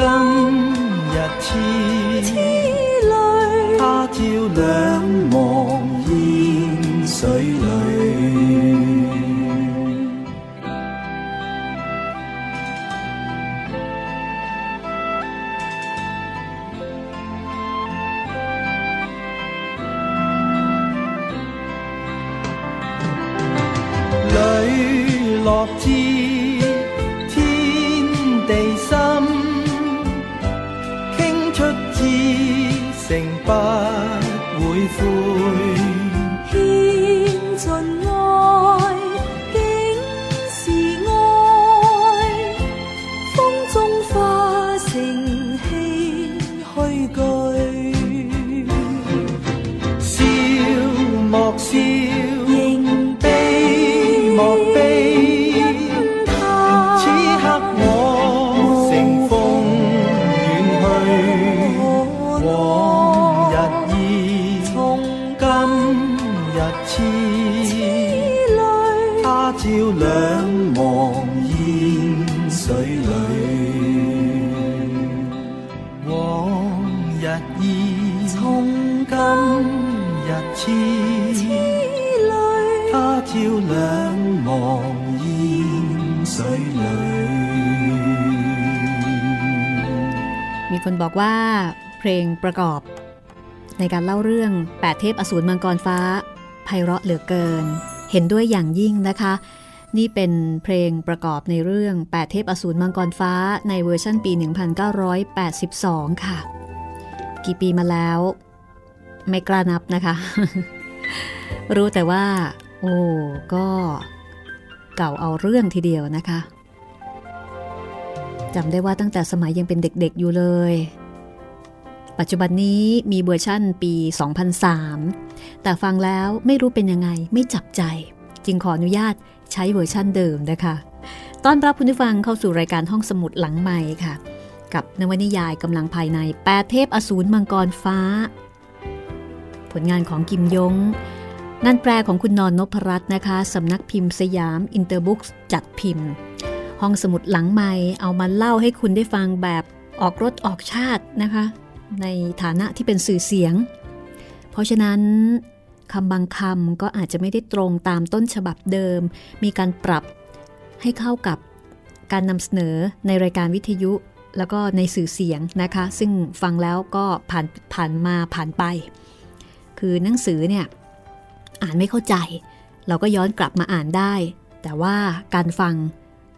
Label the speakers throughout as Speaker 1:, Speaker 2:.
Speaker 1: 今日天。
Speaker 2: ประกอบ ในการเล่าเรื่องแปดเทพอสูรมังกรฟ้าไพเราะเหลือเกิน เห็นด้วยอย่างยิ่งนะคะ นี่เป็นเพลงประกอบในเรื่องแปดเทพอสูรมังกรฟ้าในเวอร์ชันปี 1982 ค่ะ กี่ปีมาแล้ว ไม่กล้านับนะคะ รู้แต่ว่า โอ้ก็เก่าเอาเรื่องทีเดียวนะคะจำได้ว่าตั้งแต่สมัยยังเป็นเด็กๆอยู่เลย ปัจจุบันนี้มีเวอร์ชั่นปี 2003 แต่ฟังแล้วไม่รู้เป็นยังไงไม่จับใจ จึงขออนุญาตใช้เวอร์ชั่นเดิมนะคะต้อนรับคุณผู้ฟังเข้าสู่รายการห้องสมุดหลังใหม่ค่ะ กับนวนิยายกำลังภายในแปดเทพอสูรมังกรฟ้า ผลงานของกิมยง นั่นแปลของคุณนอนนพรัตน์นะคะสำนักพิมพ์สยามอินเตอร์บุ๊กจัดพิมพ์ ห้องสมุดหลังใหม่เอามาเล่าให้คุณได้ฟังแบบออกรถออกชาตินะคะ ในฐานะที่เป็นสื่อเสียง เพราะฉะนั้นคำบางคำก็อาจจะไม่ได้ตรงตามต้นฉบับเดิม มีการปรับให้เข้ากับการนำเสนอในรายการวิทยุ แล้วก็ในสื่อเสียงนะคะ ซึ่งฟังแล้วก็ผ่านผ่านมาผ่านไป คือหนังสือเนี่ยอ่านไม่เข้าใจ เราก็ย้อนกลับมาอ่านได้ แต่ว่าการฟัง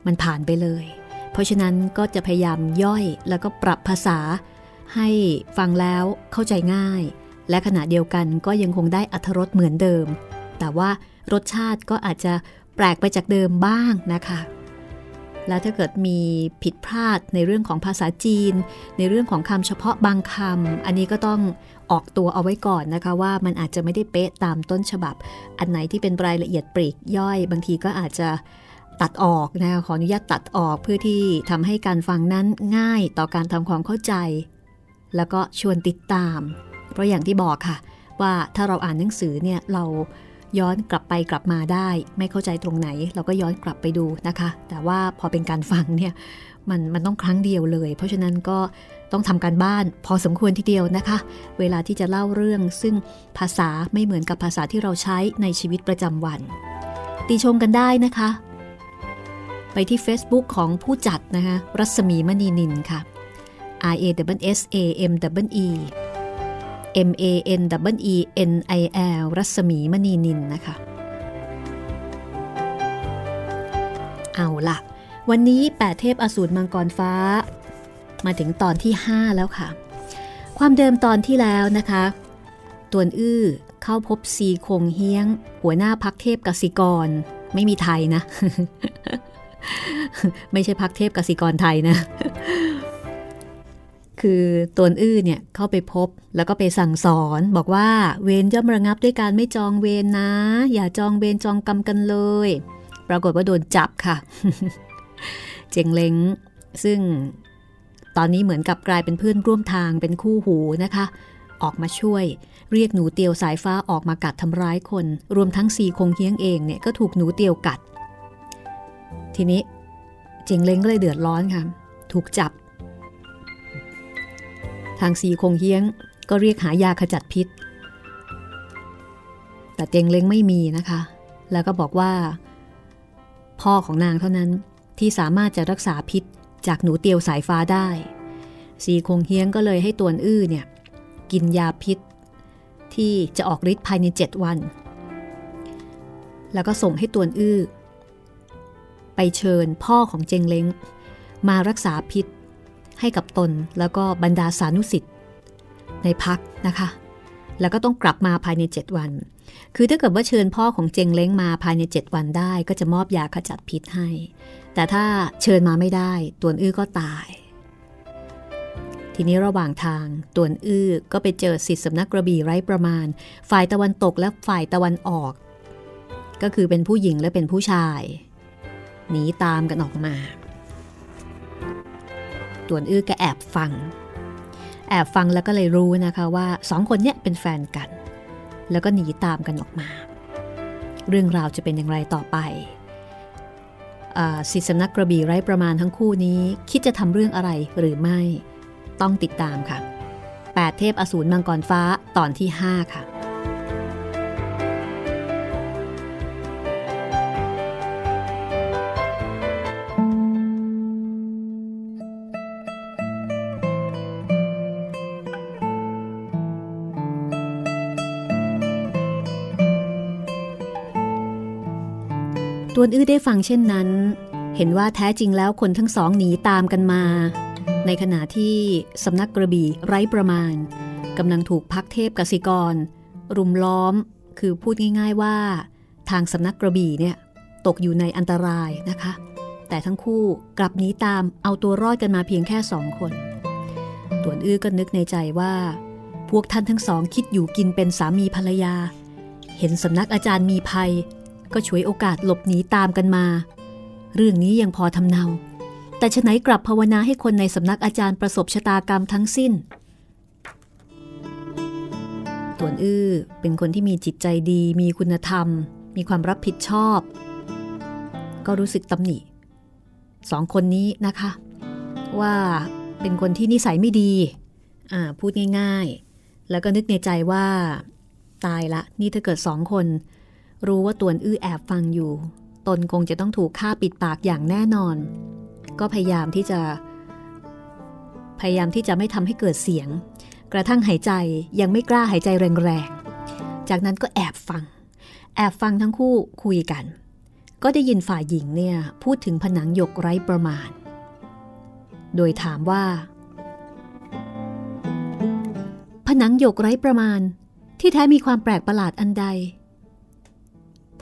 Speaker 2: มันผ่านไปเลย เพราะฉะนั้นก็จะพยายามย่อยแล้วก็ปรับภาษา ให้ฟังแล้วเข้าใจง่าย และขณะเดียวกันก็ยังคงได้อัธรสเหมือนเดิม แต่ว่ารสชาติก็อาจจะแปลกไปจากเดิมบ้างนะคะ แล้วถ้าเกิดมีผิดพลาดในเรื่องของภาษาจีน ในเรื่องของคำเฉพาะบางคำอันนี้ก็ต้องออกตัวเอาไว้ก่อนนะคะว่ามันอาจจะไม่ได้เป๊ะตามต้นฉบับ อันไหนที่เป็นรายละเอียดปลีกย่อย บางทีก็อาจจะตัดออกนะคะขออนุญาตตัดออกเพื่อที่ทำให้การฟังนั้นง่ายต่อการทำความเข้าใจ แล้วก็ชวนติดตาม เพราะอย่างที่บอกค่ะ ว่าถ้าเราอ่านหนังสือเนี่ยเราย้อนกลับไปกลับมาได้ ไม่เข้าใจตรงไหน เราก็ย้อนกลับไปดูนะคะ แต่ว่าพอเป็นการฟังเนี่ยมันมันต้องครั้งเดียวเลย เพราะฉะนั้นก็ต้องทำการบ้านพอสมควรทีเดียวนะคะ เวลาที่จะเล่าเรื่องซึ่งภาษาไม่เหมือนกับภาษาที่เราใช้ในชีวิตประจำวัน ติชมกันได้นะคะ ไปที่ Facebook ของผู้จัดนะคะรัศมีมณีนินค่ะ R A W S A M W E M A N W E N I L รัศมีมณีนินนะคะ เอาล่ะวันนี้แปดเทพอสูรมังกรฟ้า มาถึงตอนที่ 5 แล้วค่ะ ความเดิมตอนที่แล้วนะคะ ตวนอื้อเข้าพบซีคงเฮียง หัวหน้าพักเทพกสิกร ไม่มีไทยนะ ไม่ใช่พักเทพกสิกรไทยนะ คือตัวอื้อเนี่ยเข้าไปพบแล้วก็ไปสั่งสอน บอกว่าเวรย่อมระงับด้วยการไม่จองเวรนนะ อย่าจองเวรจองกรรมกันเลย ปรากฏว่าโดนจับค่ะ เจงเล้งซึ่งตอนนี้เหมือนกับกลายเป็นเพื่อนร่วมทางเป็นคู่หูนะคะ ออกมาช่วย เรียกหนูเตียวสายฟ้าออกมากัดทำร้ายคน รวมทั้งซีคงเฮียงเองเนี่ยก็ถูกหนูเตียวกัด ทีนี้เจงเล้งก็เลยเดือดร้อนค่ะ ถูกจับ ทางซีคงเฮียงก็เรียกหายาขจัดพิษ แต่เจงเล้งไม่มีนะคะ แล้วก็บอกว่า พ่อของนางเท่านั้นที่สามารถจะรักษาพิษจากหนูเตียวสายฟ้าได้ สีคงเฮียงก็เลยให้ตวนอื้อเนี่ยกินยาพิษ ที่จะออกฤทธิ์ภายใน 7 วัน แล้วก็ส่งให้ตวนอื้อไปเชิญพ่อของเจงเล้งมารักษาพิษ ให้กับตนแล้วก็บรรดาสานุสิทธิ์ในพักนะคะ แล้วก็ต้องกลับมาภายใน 7 วัน คือถ้าเกิดว่าเชิญพ่อของเจงเล้งมาภายใน 7 วันได้ ก็จะมอบยาขจัดพิษให้ แต่ถ้าเชิญมาไม่ได้ตวนอื้อก็ตาย ทีนี้ระหว่างทางตวนอื้อก็ไปเจอสิทธิสำนักกระบี่ไร้ประมาณ ฝ่ายตะวันตกและฝ่ายตะวันออก ก็คือเป็นผู้หญิงและเป็นผู้ชายหนีตามกันออกมา ตวนอื้อก็แอบฟัง แอบฟังแล้วก็เลยรู้นะคะว่าสองคนเนี้ยเป็นแฟนกัน แล้วก็หนีตามกันออกมา เรื่องราวจะเป็นอย่างไรต่อไปสิทธิสำนักกระบี่ไร้ประมาณทั้งคู่นี้ คิดจะทำเรื่องอะไรหรือไม่ ต้องติดตามค่ะ 8 เทพอสูรมังกรฟ้าตอนที่ 5 ค่ะ ตวนอื้อได้ฟังเช่นนั้น เห็นว่าแท้จริงแล้วคนทั้งสองหนีตามกันมา ในขณะที่สำนักกระบี่ไร้ประมาณกำลังถูกพักเทพกสิกร รุมล้อมคือพูดง่ายๆว่า ทางสำนักกระบี่เนี่ยตกอยู่ในอันตรายนะคะ แต่ทั้งคู่กลับหนีตามเอาตัวรอดกันมาเพียงแค่สองคนตวนอื้อก็นึกในใจว่า พวกท่านทั้งสองคิดอยู่กินเป็นสามีภรรยา เห็นสำนักอาจารย์มีภัย ก็ช่วยโอกาสหลบหนีตามกันมา เรื่องนี้ยังพอทำเนา แต่ฉะไหนกลับภาวนาให้คนในสำนักอาจารย์ประสบชะตากรรมทั้งสิ้นตวนอื้อเป็นคนที่มีจิตใจดี มีคุณธรรม มีความรับผิดชอบ ก็รู้สึกตำหนิสองคนนี้นะคะ ว่าเป็นคนที่นิสัยไม่ดี พูดง่าย ๆ แล้วก็นึกในใจว่า ตายละ นี่ถ้าเกิดสองคน รู้ว่าตวนอื้อแอบฟังอยู่ ตนคงจะต้องถูกฆ่าปิดปากอย่างแน่นอน ก็พยายามที่จะ พยายามที่จะไม่ทำให้เกิดเสียง กระทั่งหายใจยังไม่กล้าหายใจแรงๆ จากนั้นก็แอบฟัง แอบฟังทั้งคู่คุยกัน ก็ได้ยินฝ่ายหญิงเนี่ยพูดถึงผนังหยกไร้ประมาณ โดยถามว่า ผนังหยกไร้ประมาณ ที่แท้มีความแปลกประหลาดอันใด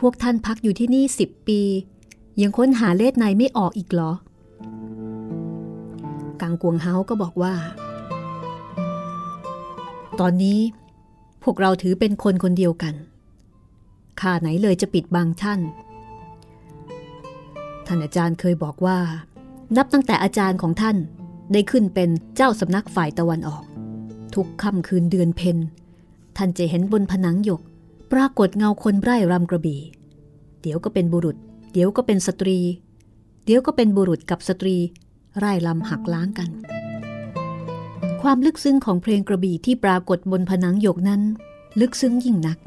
Speaker 2: พวกท่านพักอยู่ที่นี่สิบปี ยังค้นหาเลขในไม่ออกอีกเหรอ กังกวงเฮาก็บอกว่า ตอนนี้ พวกเราถือเป็นคนคนเดียวกันข้าไหนเลยจะปิดบังท่าน ท่านอาจารย์เคยบอกว่า นับตั้งแต่อาจารย์ของท่านได้ขึ้นเป็นเจ้าสำนักฝ่ายตะวันออก ทุกค่ำคืนเดือนเพ็ญท่านจะเห็นบนผนังหยก ปรากฏเงาคนร่ายรำกระบี่ เดี๋ยวก็เป็นบุรุษ เดี๋ยวก็เป็นสตรี เดี๋ยวก็เป็นบุรุษกับสตรีร่ายรำหักล้างกัน ความลึกซึ้งของเพลงกระบี่ที่ปรากฏบนผนังหยกนั้น ลึกซึ้งยิ่งนัก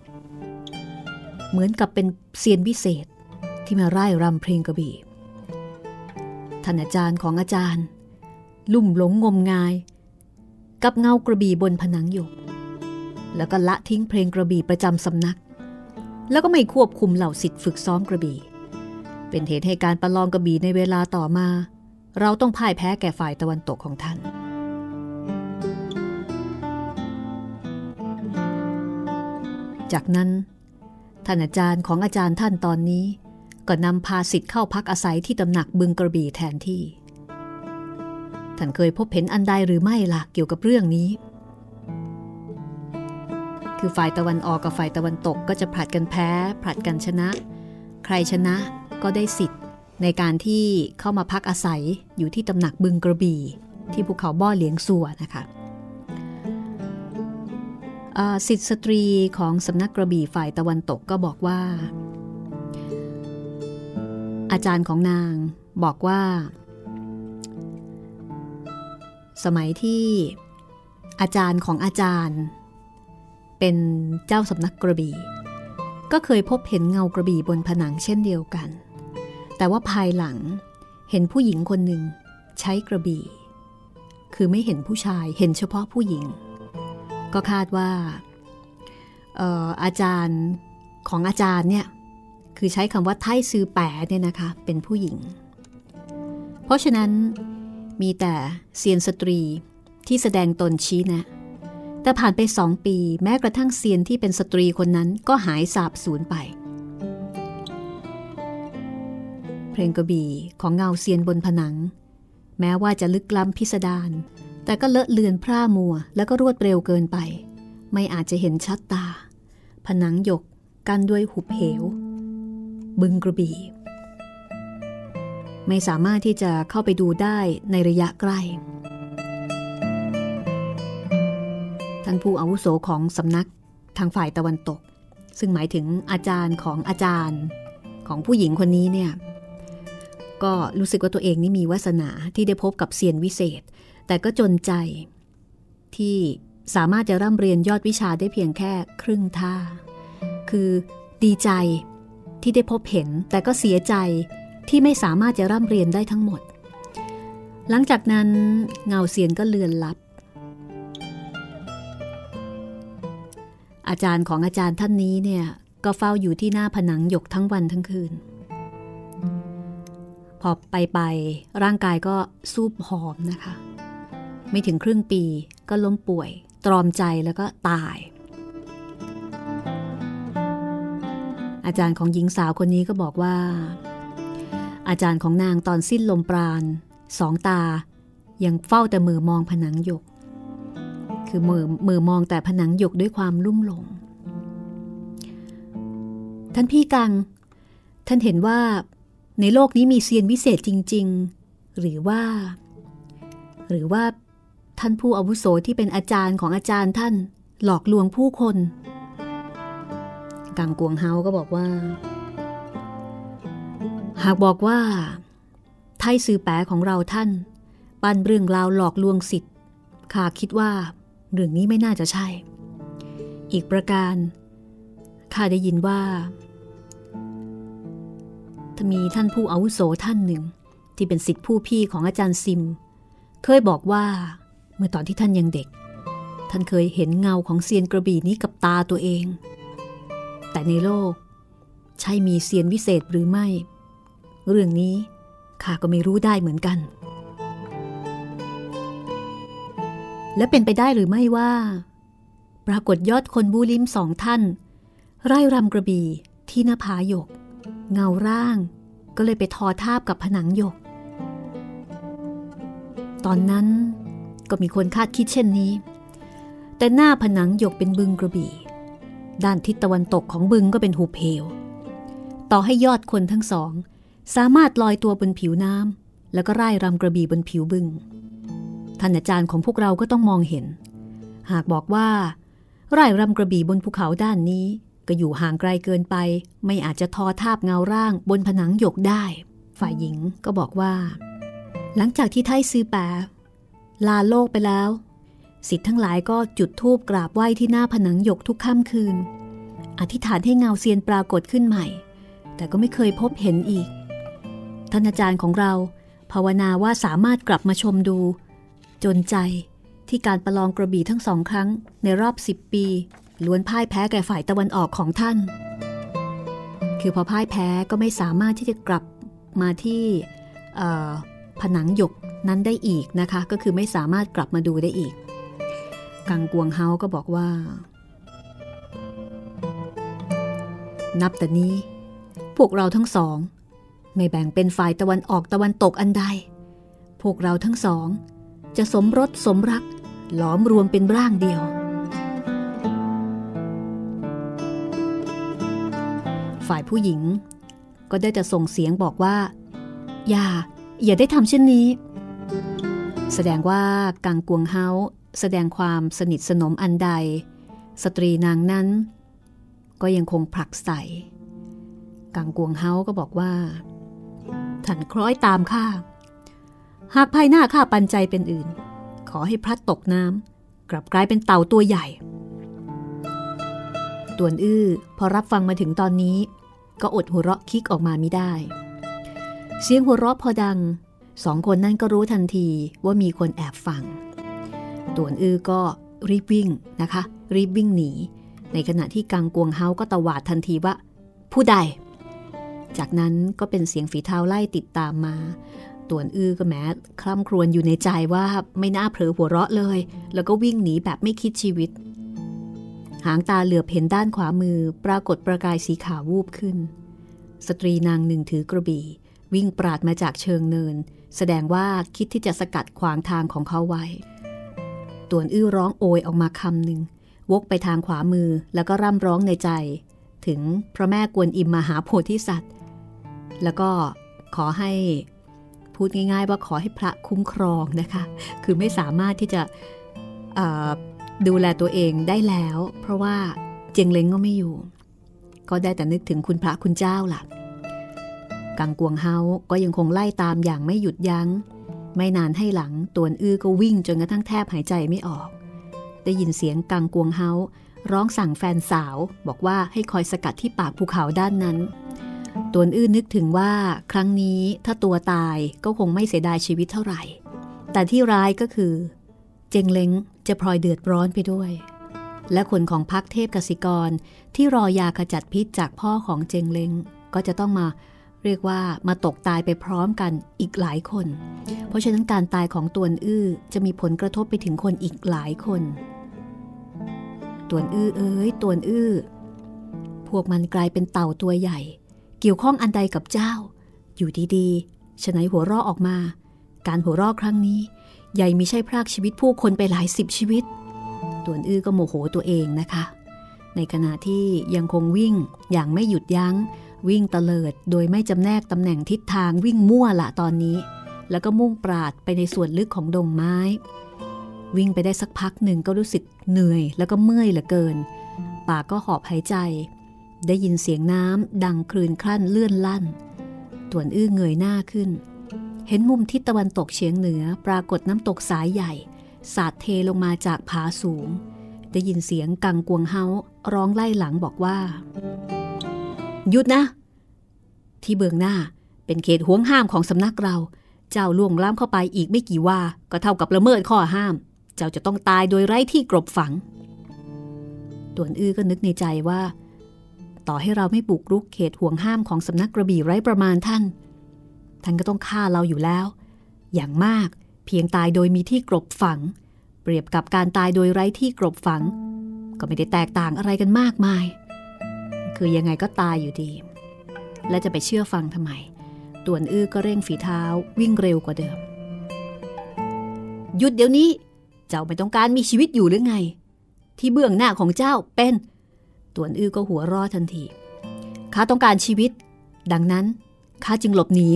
Speaker 2: เหมือนกับเป็นเซียนวิเศษที่มาไร้รำเพลงกระบี่ท่านอาจารย์ของอาจารย์ ลุ่มหลงงมงาย กับเงากระบี่บนผนังหยก แล้วก็ละทิ้งเพลงกระบี่ประจำสำนัก แล้วก็ไม่ควบคุมเหล่าสิทธิ์ฝึกซ้อมกระบี่ เป็นเหตุให้การประลองกระบี่ในเวลาต่อมา เราต้องพ่ายแพ้แก่ฝ่ายตะวันตกของท่าน จากนั้นท่านอาจารย์ของอาจารย์ท่านตอนนี้ ก็นำพาสิทธิ์เข้าพักอาศัยที่ตำหนักบึงกระบี่แทนที่ ท่านเคยพบเห็นอันใดหรือไม่ล่ะเกี่ยวกับเรื่องนี้ คือฝ่ายตะวันออกกับฝ่ายตะวันตกก็จะผลัดกันแพ้ ผลัดกันชนะ ใครชนะก็ได้สิทธิ์ ในการที่เข้ามาพักอาศัยอยู่ที่ตำหนักบึงกระบี่ ที่ภูเขาบ่อเหลียงสัวนะคะสิทธิสตรีของสำนักกระบี่ฝ่ายตะวันตกก็บอกว่า อาจารย์ของนางบอกว่า สมัยที่อาจารย์ของอาจารย์ เป็นเจ้าสำนักกระบี่ ก็เคยพบเห็นเงากระบี่บนผนังเช่นเดียวกัน แต่ว่าภายหลังเห็นผู้หญิงคนหนึ่งใช้กระบี่ คือไม่เห็นผู้ชายเห็นเฉพาะผู้หญิง ก็คาดว่าออาจารย์ของอาจารย์เนี่ยคือใช้คำว่าไท่ซือแปะเนี่ยนะคะเป็นผู้หญิง เพราะฉะนั้นมีแต่เซียนสตรีที่แสดงตนชี้นะ แต่ผ่านไปสองปีแม้กระทั่งเซียนที่เป็นสตรีคนนั้นก็หายสาบสูญไป เพลงกระบี่ของเงาเซียนบนผนัง แม้ว่าจะลึกล้ำพิสดารแต่ก็เลอะเลือนพร่ามัว แล้วก็รวดเร็วเกินไป ไม่อาจจะเห็นชัดตา ผนังหยกกันด้วยหุบเหว บึงกระบี่ไม่สามารถที่จะเข้าไปดูได้ในระยะใกล้ ท่านผู้อาวุโสของสำนักทางฝ่ายตะวันตก ซึ่งหมายถึงอาจารย์ของอาจารย์ของผู้หญิงคนนี้เนี่ยก็รู้สึกว่าตัวเองนี่มีวาสนาที่ได้พบกับเซียนวิเศษ แต่ก็จนใจ ที่สามารถจะร่ำเรียนยอดวิชาได้เพียงแค่ครึ่งท่า คือดีใจที่ได้พบเห็น แต่ก็เสียใจที่ไม่สามารถจะร่ำเรียนได้ทั้งหมด หลังจากนั้นเงาเซียนก็เลือนลับ อาจารย์ของอาจารย์ท่านนี้เนี่ยก็เฝ้าอยู่ที่หน้าผนังหยกทั้งวันทั้งคืน พอไปไปร่างกายก็สูบหอมนะคะ ไม่ถึงครึ่งปีก็ล้มป่วย ตรอมใจแล้วก็ตาย อาจารย์ของหญิงสาวคนนี้ก็บอกว่า อาจารย์ของนางตอนสิ้นลมปราณสองตายังเฝ้าแต่มือมองผนังหยก คือมือมือมองแต่ผนังหยกด้วยความลุ่มหลง ท่านพี่กัง ท่านเห็นว่าในโลกนี้มีเซียนวิเศษจริง ๆ หรือว่า หรือว่าท่านผู้อาวุโสที่เป็นอาจารย์ของอาจารย์ท่านหลอกลวงผู้คน กังกวงเฮาก็บอกว่า หากบอกว่า ไทยสื่อแปของเราท่าน ปั้นเรื่องราวหลอกลวงสิทธิ์ข้าคิดว่า เรื่องนี้ไม่น่าจะใช่ อีกประการข้าได้ยินว่าถ้ามีท่านผู้อาวุโสท่านหนึ่ง ที่เป็นสิทธิผู้พี่ของอาจารย์ซิม เคยบอกว่า เมื่อตอนที่ท่านยังเด็ก ท่านเคยเห็นเงาของเซียนกระบี่นี้กับตาตัวเอง แต่ในโลก ใช่มีเซียนวิเศษหรือไม่ เรื่องนี้ข้าก็ไม่รู้ได้เหมือนกัน และเป็นไปได้หรือไม่ว่า ปรากฏยอดคนบูลิมสองท่าน ไร่รำกระบี่ที่หน้าผาหยก เงาร่างก็เลยไปทอทาบกับผนังหยก ตอนนั้นก็มีคนคาดคิดเช่นนี้ แต่หน้าผนังหยกเป็นบึงกระบี่ ด้านทิศตะวันตกของบึงก็เป็นหุบเหว ต่อให้ยอดคนทั้งสอง สามารถลอยตัวบนผิวน้ำแล้วก็ไร่รำกระบี่บนผิวบึง ท่านอาจารย์ของพวกเราก็ต้องมองเห็น หากบอกว่าไร่รำกระบี่บนภูเขาด้านนี้ ก็อยู่ห่างไกลเกินไป ไม่อาจจะทอทาบเงาร่างบนผนังหยกได้ ฝ่ายหญิงก็บอกว่า หลังจากที่ไทซื้อแปลาโลกไปแล้วสิทธิ์ทั้งหลายก็จุดธูปกราบไหว้ที่หน้าผนังหยกทุกค่ำคืน อธิษฐานให้เงาเซียนปรากฏขึ้นใหม่ แต่ก็ไม่เคยพบเห็นอีก ท่านอาจารย์ของเรา ภาวนาว่าสามารถกลับมาชมดู จนใจที่การประลองกระบี่ทั้งสองครั้งในรอบสิบปี ล้วนพ่ายแพ้แก่ฝ่ายตะวันออกของท่าน คือพอพ่ายแพ้ก็ไม่สามารถที่จะกลับมาที่ผนังหยกนั้นได้อีกนะคะ ก็คือไม่สามารถกลับมาดูได้อีก กังกวงเฮาก็บอกว่า นับแต่นี้ พวกเราทั้งสอง ไม่แบ่งเป็นฝ่ายตะวันออกตะวันตกอันใด พวกเราทั้งสอง จะสมรสสมรัก หลอมรวมเป็นร่างเดียว ฝ่ายผู้หญิง ก็ได้แต่ส่งเสียงบอกว่า อย่า อย่าได้ทำเช่นนี้ แสดงว่ากังกวงเฮาแสดงความสนิทสนมอันใด สตรีนางนั้น ก็ยังคงผลักใส่กังกวงเฮาก็บอกว่าท่านคล้อยตามข้า หากภายหน้าข้าปันใจเป็นอื่น ขอให้พลัดตกน้ำกลับกลายเป็นเต่าตัวใหญ่ตวนอื้อพอรับฟังมาถึงตอนนี้ ก็อดหัวเราะคิกออกมาไม่ได้ เสียงหัวเราะพอดัง สองคนนั่นก็รู้ทันทีว่ามีคนแอบฟังตวนอื้อก็รีบวิ่งนะคะ รีบวิ่งหนี ในขณะที่กังกวงเฮาก็ตวาดทันทีว่า ผู้ใด จากนั้นก็เป็นเสียงฝีเท้าไล่ติดตามมา ตวนอื้อก็แม้คล่ำครวญอยู่ในใจว่าไม่น่าเผลอหัวเราะเลย แล้วก็วิ่งหนีแบบไม่คิดชีวิต หางตาเหลือบเห็นด้านขวามือปรากฏประกายสีขาววูบขึ้น สตรีนางหนึ่งถือกระบี่ วิ่งปราดมาจากเชิงเนิน แสดงว่าคิดที่จะสกัดขวางทางของเขาไว้ตวนอื้อร้องโอยออกมาคำหนึ่งวกไปทางขวามือแล้วก็ร่ำร้องในใจ ถึงพระแม่กวนอิมมหาโพธิสัตว์ แล้วก็ขอให้ พูดง่ายๆ ว่าขอให้พระคุ้มครองนะคะ คือไม่สามารถที่จะดูแลตัวเองได้แล้ว เพราะว่าเจงเล้งก็ไม่อยู่ ก็ได้แต่นึกถึงคุณพระคุณเจ้าล่ะ กังกวงเฮาก็ยังคงไล่ตามอย่างไม่หยุดยัง้ง ไม่นานให้หลังตวนอื้อก็วิ่งจนกระทั่งแทบหายใจไม่ออก ได้ยินเสียงกังกวงเฮาร้องสั่งแฟนสาว บอกว่าให้คอยสกัดที่ปากภูเขาด้านนั้น ตวนอื้อนึกถึงว่าครั้งนี้ถ้าตัวตายก็คงไม่เสียดายชีวิตเท่าไหร่ แต่ที่ร้ายก็คือ เจงเล้งจะพลอยเดือดร้อนไปด้วย และคนของพักเทพกสิกรที่รอยาขจัดพิษจากพ่อของเจงเล้งก็จะต้องมาเรียกว่ามาตกตายไปพร้อมกันอีกหลายคน เพราะฉะนั้นการตายของตวนอื้อจะมีผลกระทบไปถึงคนอีกหลายคน ตวนอื้อเอ้ยตวนอื้อ พวกมันกลายเป็นเต่าตัวใหญ่ เกี่ยวข้องอันใดกับเจ้า อยู่ดีๆฉนัยหัวเราะออกมา การหัวเราะครั้งนี้ ใหญ่ไม่ใช่พรากชีวิตผู้คนไปหลายสิบชีวิตตวนอื้อก็โมโหตัวเองนะคะ ในขณะที่ยังคงวิ่งอย่างไม่หยุดยัง้ง วิ่งตะเลิดโดยไม่จำแนกตำแหน่งทิศทางวิ่งมั่วละตอนนี้ แล้วก็มุ่งปราดไปในส่วนลึกของดงไม้ วิ่งไปได้สักพักหนึ่งก็รู้สึกเหนื่อยแล้วก็เมื่อยเหลือเกิน ปากก็หอบหายใจ ได้ยินเสียงน้ำดังคลื่นคลั่นเลื่อนลั่นต่วนอื้อเงยหน้าขึ้น เห็นมุมทิศตะวันตกเฉียงเหนือปรากฏน้ำตกสายใหญ่ สาดเทลงมาจากผาสูง ได้ยินเสียงกังกวงเฮาร้องไล่หลังบอกว่า หยุดนะ ที่เบื้องหน้าเป็นเขตห่วงห้ามของสำนักเรา เจ้าล่วงล้ำเข้าไปอีกไม่กี่ว่า ก็เท่ากับละเมิดข้อห้าม เจ้าจะต้องตายโดยไร้ที่กรบฝังต่วนอื้อก็นึกในใจว่า ต่อให้เราไม่บุกรุกเขตห่วงห้ามของสำนักกระบี่ไร้ประมาณท่าน ท่านก็ต้องฆ่าเราอยู่แล้ว อย่างมากเพียงตายโดยมีที่กรบฝัง เปรียบกับการตายโดยไร้ที่กรบฝัง ก็ไม่ได้แตกต่างอะไรกันมากมาย คือยังไงก็ตายอยู่ดี และจะไปเชื่อฟังทำไมตวนอื้อก็เร่งฝีเท้าวิ่งเร็วกว่าเดิม หยุดเดี๋ยวนี้ เจ้าไม่ต้องการมีชีวิตอยู่หรือไง ที่เบื้องหน้าของเจ้าเป็น ตวนอื้อก็หัวรอดทันทีข้าต้องการชีวิต ดังนั้นข้าจึงหลบหนี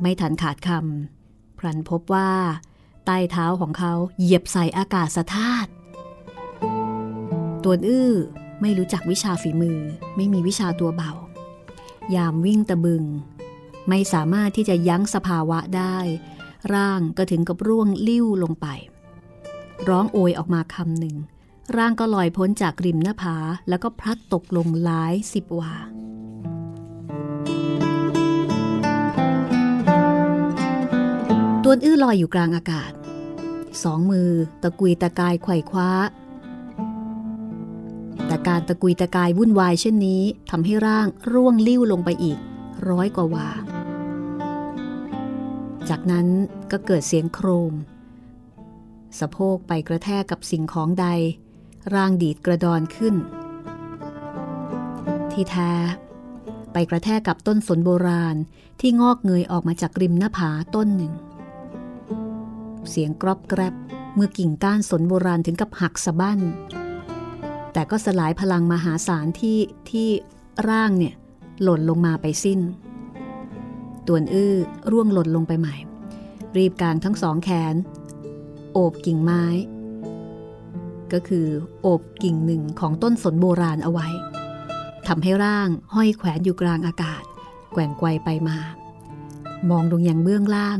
Speaker 2: ไม่ทันขาดคำพรันพบว่าใต้เท้าของเขาเหยียบใส่อากาศธาตุตวนอื้อไม่รู้จักวิชาฝีมือ ไม่มีวิชาตัวเบา ยามวิ่งตะบึง ไม่สามารถที่จะยั้งสภาวะได้ ร่างก็ถึงกับร่วงลิ้วลงไป ร้องโอยออกมาคำหนึ่ง ร่างก็ลอยพ้นจากริมหน้าผาแล้วก็พลัดตกลงหลายสิบวาตัวอื้อลอยอยู่กลางอากาศ สองมือตะกุยตะกายไขว่คว้า แต่การตะกุยตะกายวุ่นวายเช่นนี้ทำให้ร่างร่วงลิ้วลงไปอีก ร้อยกว่าวา จากนั้นก็เกิดเสียงโครม สะโพกไปกระแทกกับสิ่งของใด ร่างดีดกระดอนขึ้น ที่แท้ไปกระแทกกับต้นสนโบราณที่งอกเงยออกมาจากริมหน้าผาต้นหนึ่ง เสียงกรอบแกรบเมื่อกิ่งก้านสนโบราณถึงกับหักสะบั้น แต่ก็สลายพลังมหาศาลที่ที่ร่างเนี่ยหล่นลงมาไปสิ้น ตวนอื้อร่วงหล่นลงไปใหม่ รีบกางทั้งสองแขน โอบกิ่งไม้ ก็คือโอบกิ่งหนึ่งของต้นสนโบราณเอาไว้ทำให้ร่างห้อยแขวนอยู่กลางอากาศ แกว่งไกวไปมา มองลงยังเบื้องล่าง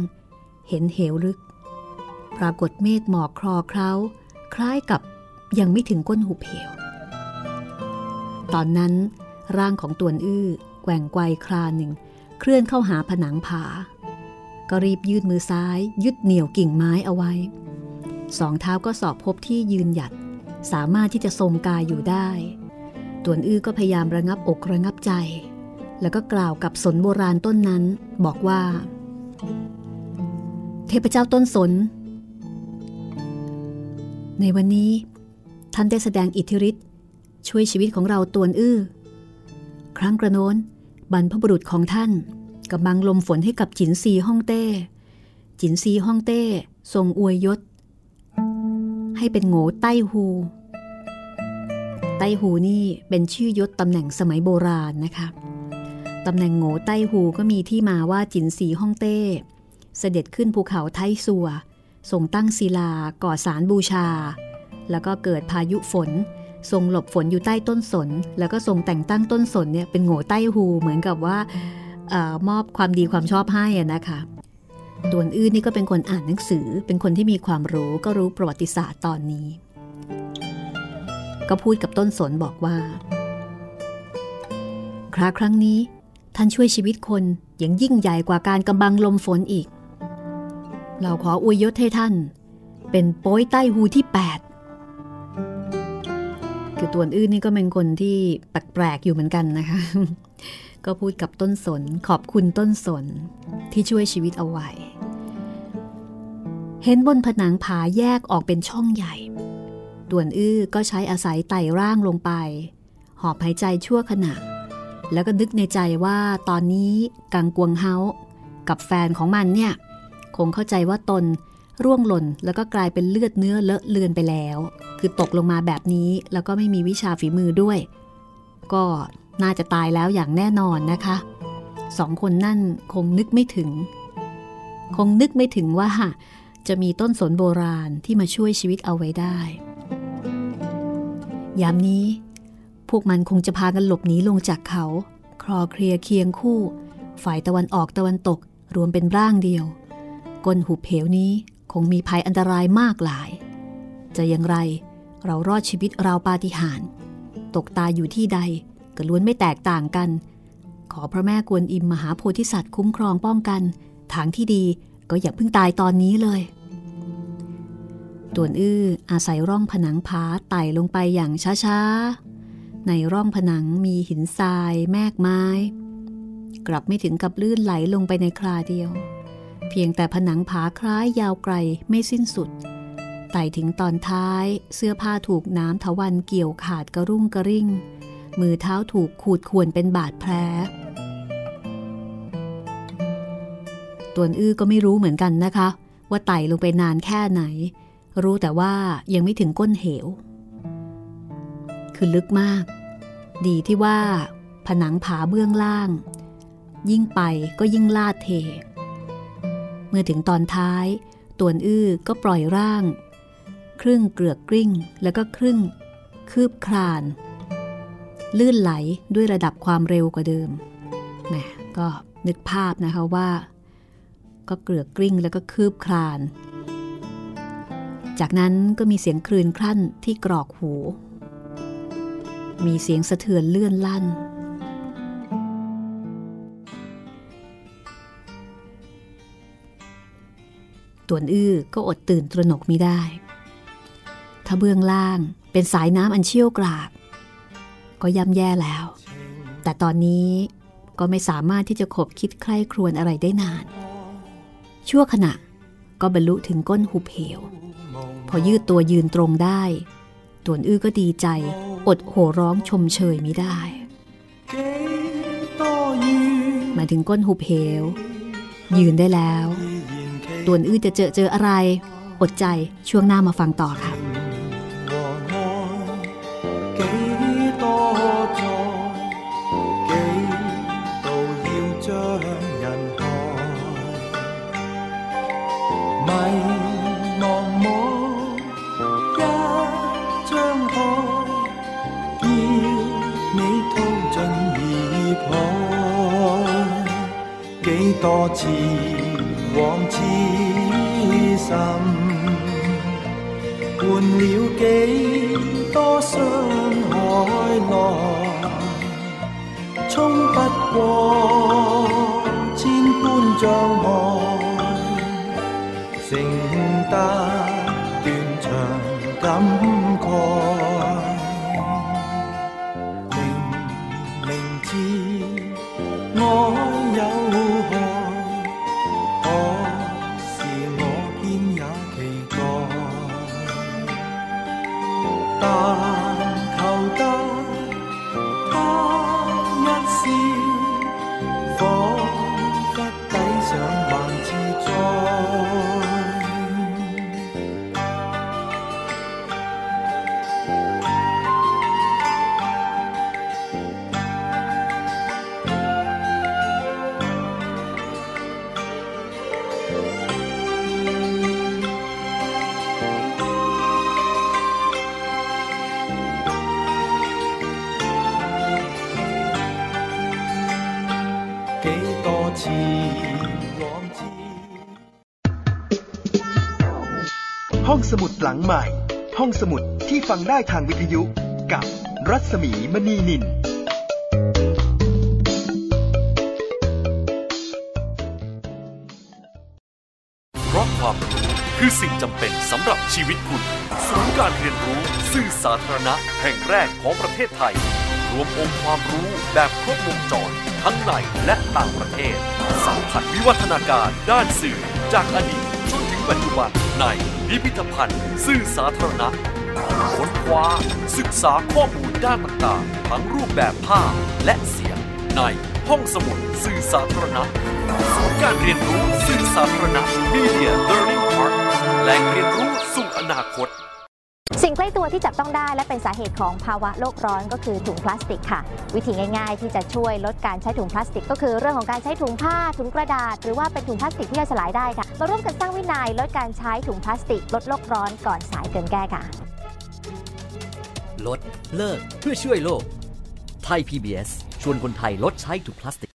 Speaker 2: เห็นเหวลึก ปรากฏเมฆหมอกคลอเคล้า คล้ายกับยังไม่ถึงก้นหุบเหว ตอนนั้น ร่างของตวนอื้อแกว่งไกวคลาหนึ่ง เคลื่อนเข้าหาผนังผา ก็รีบยืดมือซ้าย ยึดเหนี่ยวกิ่งไม้เอาไว้ สองเท้าก็สอบพบที่ยืนหยัด สามารถที่จะทรงกายอยู่ได้ตวนอื้อก็พยายามระงับอกระงับใจ แล้วก็กล่าวกับสนโบราณต้นนั้น บอกว่า เทพเจ้าต้นสน ในวันนี้ ท่านได้แสดงอิทธิฤทธิ์ช่วยชีวิตของเราตวนอื้อ ครั้งกระโน้นบรรพบุรุษของท่านกำลังลมฝนให้กับจินซีฮ่องเต้ จินซีฮ่องเต้ ทรงอวยยศ ให้เป็นโง่ใต้หูใต้หูนี่เป็นชื่อยศตำแหน่งสมัยโบราณนะคะตำแหน่งโง่ใต้หูก็มีที่มาว่าจินซีฮ่องเต้ เสด็จขึ้นภูเขาไทสัวทรงตั้งศิลาก่อสารบูชา แล้วก็เกิดพายุฝน ทรงหลบฝนอยู่ใต้ต้นสน แล้วก็ทรงแต่งตั้งต้นสนเนี่ยเป็นโง่ใต้หูเหมือนกับว่าออมอบความดีความชอบให้นะคะ ดวนอื้อนี่ก็เป็นคนอ่านหนังสือ เป็นคนที่มีความรู้ก็รู้ประวัติศาสตร์ตอนนี้ ก็พูดกับต้นสนบอกว่า คราครั้งนี้ ท่านช่วยชีวิตคนอย่างยิ่งใหญ่กว่าการกำบังลมฝนอีก เราขออวยยศให้ท่าน เป็นโป้ยใต้หูที่ 8 คือตัวอื่นนี่ก็เป็นคนที่แปลกๆอยู่เหมือนกันนะคะ ก็พูดกับต้นสนขอบคุณต้นสนที่ช่วยชีวิตเอาไว้ เห็นบนผนังผาแยกออกเป็นช่องใหญ่ต่วนอื้อก็ใช้อาศัยไต่ร่างลงไป หอบหายใจชั่วขณะ แล้วก็นึกในใจว่าตอนนี้กังกวงเฮากับแฟนของมันเนี่ย คงเข้าใจว่าตนร่วงหล่นแล้วก็กลายเป็นเลือดเนื้อเลอะเลือนไปแล้ว คือตกลงมาแบบนี้แล้วก็ไม่มีวิชาฝีมือด้วย ก็ น่าจะตายแล้วอย่างแน่นอนนะคะสองคนนั่นคงนึกไม่ถึง คงนึกไม่ถึงว่าจะมีต้นสนโบราณที่มาช่วยชีวิตเอาไว้ได้ ยามนี้ พวกมันคงจะพากันหลบหนีลงจากเขา คลอเคลียเคียงคู่ ฝ่ายตะวันออกตะวันตกรวมเป็นร่างเดียว ก้นหุบเหวนี้คงมีภัยอันตรายมากหลาย จะอย่างไรเรารอดชีวิตเราปาฏิหาริย์ตกตายอยู่ที่ใด ก็ล้วนไม่แตกต่างกัน ขอพระแม่กวนอิมมหาโพธิสัตว์คุ้มครองป้องกัน ทางที่ดีก็อย่าเพิ่งตายตอนนี้เลยต่วนอื้ออาศัยร่องผนังผาไต่ลงไปอย่างช้าๆ ในร่องผนังมีหินทราย แมกไม้ กลับไม่ถึงกับลื่นไหลลงไปในคราเดียว เพียงแต่ผนังผาคล้ายยาวไกลไม่สิ้นสุด ไต่ถึงตอนท้ายเสื้อผ้าถูกน้ำทวันเกี่ยวขาดกระรุ่งกระริ่ง มือเท้าถูกขูดข่วนเป็นบาดแผลตวนอื้อก็ไม่รู้เหมือนกันนะคะ ว่าไต่ลงไปนานแค่ไหน รู้แต่ว่ายังไม่ถึงก้นเหว คือลึกมาก ดีที่ว่า ผนังผาเบื้องล่าง ยิ่งไปก็ยิ่งลาดเท เมื่อถึงตอนท้ายตวนอื้อก็ปล่อยร่าง ครึ่งเกลือกกลิ้ง แล้วก็ครึ่ง คืบคลาน ลื่นไหลด้วยระดับความเร็วกว่าเดิมแหมก็นึกภาพนะคะว่า ก็เกลือกกลิ้งแล้วก็คืบคลาน จากนั้นก็มีเสียงคลื่นคลั่นที่กรอกหู มีเสียงสะเทือนเลื่อนลั่น ตวนอื้อก็อดตื่นตระหนกไมิได้ ถ้าเบื้องล่างเป็นสายน้ำอันเชี่ยวกราบ ก็ย่ำแย่แล้ว แต่ตอนนี้ก็ไม่สามารถที่จะขบคิดใคร่ครวญอะไรได้นาน ชั่วขณะก็บรรลุถึงก้นหุบเหว พอยืดตัวยืนตรงได้ต่วนอื้อก็ดีใจ อดโห่ร้องชมเชยไมิได้ มาถึงก้นหุบเหว ยืนได้แล้วต่วนอื้อจะเจอเจออะไร อดใจช่วงหน้ามาฟังต่อค่ะ 几
Speaker 1: 多次往痴心，换了几多伤海浪，冲不过千般障碍，承擔斷腸感慨。
Speaker 3: ได้ทางวิทยุกับรัศมีมณีนิน
Speaker 4: เพราะความรู้คือสิ่งจำเป็นสำหรับชีวิตคุณศูนย์การเรียนรู้สื่อสาธารณะแห่งแรกของประเทศไทย รวมองค์ความรู้แบบครบวงจร ทั้งในและต่างประเทศ สัมผัสวิวัฒนาการด้านสื่อจากอดีตจนถึงปัจจุบันในพิพิธภัณฑ์ สื่อสาธารณะ ค้นคว้าศึกษาข้อมูลด้านต่างๆ ทั้งรูปแบบภาพและเสียง ในห้องสมุดสื่อสาธารณะศูนย์การเรียนรู้สื่อสาธารณะ Media Learning Park แหล่งเรียนรู้สู่อนาคต
Speaker 5: สิ่งใกล้ตัวที่จับต้องได้และเป็นสาเหตุของภาวะโลกร้อนก็คือถุงพลาสติกค่ะ วิธีง่าย ๆ ที่จะช่วยลดการใช้ถุงพลาสติก ก็คือเรื่องของการใช้ถุงผ้าถุงกระดาษ หรือว่าเป็นถุงพลาสติกที่ย่อยสลายได้ค่ะมาร่วมกันสร้างวินัยลดการใช้ถุงพลาสติก ลดโลกร้อนก่อนสายเกินแก้ค่ะ
Speaker 6: ลด เลิก เพื่อช่วยโลก ไทย PBS ชวนคนไทยลดใช้ถุงพลาสติก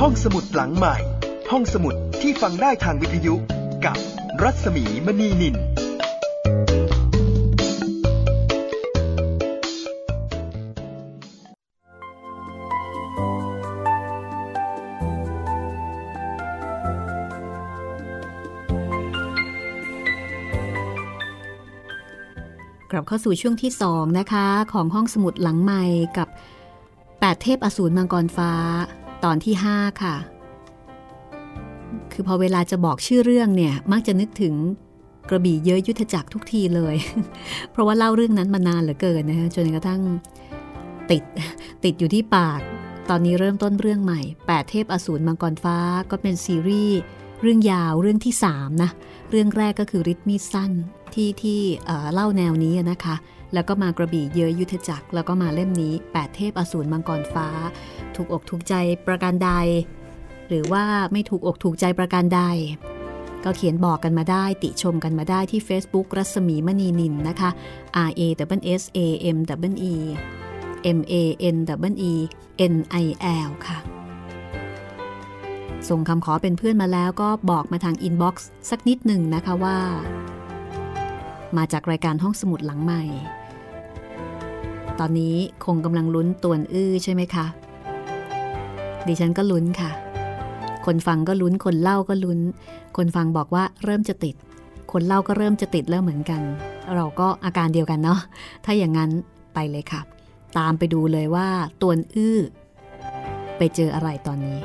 Speaker 3: ห้องสมุดหลังใหม่ ห้องสมุดที่ฟังได้ทางวิทยุ กับรัศมีมณีนิน กลับเข้าสู่
Speaker 2: ช่วงที่สองนะคะ ของห้องสมุดหลังใหม่กับ 8 เทพอสูรมังกรฟ้า ตอนที่ 5 ค่ะ คือพอเวลาจะบอกชื่อเรื่องเนี่ย มักจะนึกถึงกระบี่เยอะยุทธจักรทุกทีเลย เพราะว่าเล่าเรื่องนั้นมานานเหลือเกินนะคะจนกระทั่งติดติดอยู่ที่ปาก ตอนนี้เริ่มต้นเรื่องใหม่ 8 เทพอสูรมังกรฟ้าก็เป็นซีรีส์ เรื่องยาวเรื่องที่3นะเรื่องแรกก็คือริทมีสั้นที่ที่เล่าแนวนี้นะคะ แล้วก็มากระบี่เยอยุทธจักร แล้วก็มาเล่มนี้ 8 เทพอสูรมังกรฟ้า ถูกอกถูกใจประการใด หรือว่าไม่ถูกอกถูกใจประการใด ก็เขียนบอกกันมาได้ ติชมกันมาได้ที่ Facebook รัศมีมณีนินนะคะ R A W S A M W E M A N W E N I L ค่ะ ส่งคำขอเป็นเพื่อนมาแล้วก็บอกมาทาง inbox สักนิดหนึ่งนะคะว่า มาจากรายการห้องสมุดหลังใหม่ ตอนนี้คงกำลังลุ้นต้วนอื้อใช่ไหมคะ ดิฉันก็ลุ้นค่ะ คนฟังก็ลุ้นคนเล่าก็ลุ้น คนฟังบอกว่าเริ่มจะติด คนเล่าก็เริ่มจะติดแล้วเหมือนกัน เราก็อาการเดียวกันเนาะ ถ้าอย่างนั้นไปเลยค่ะ ตามไปดูเลยว่าตวนอื้อไปเจออะไรตอนนี้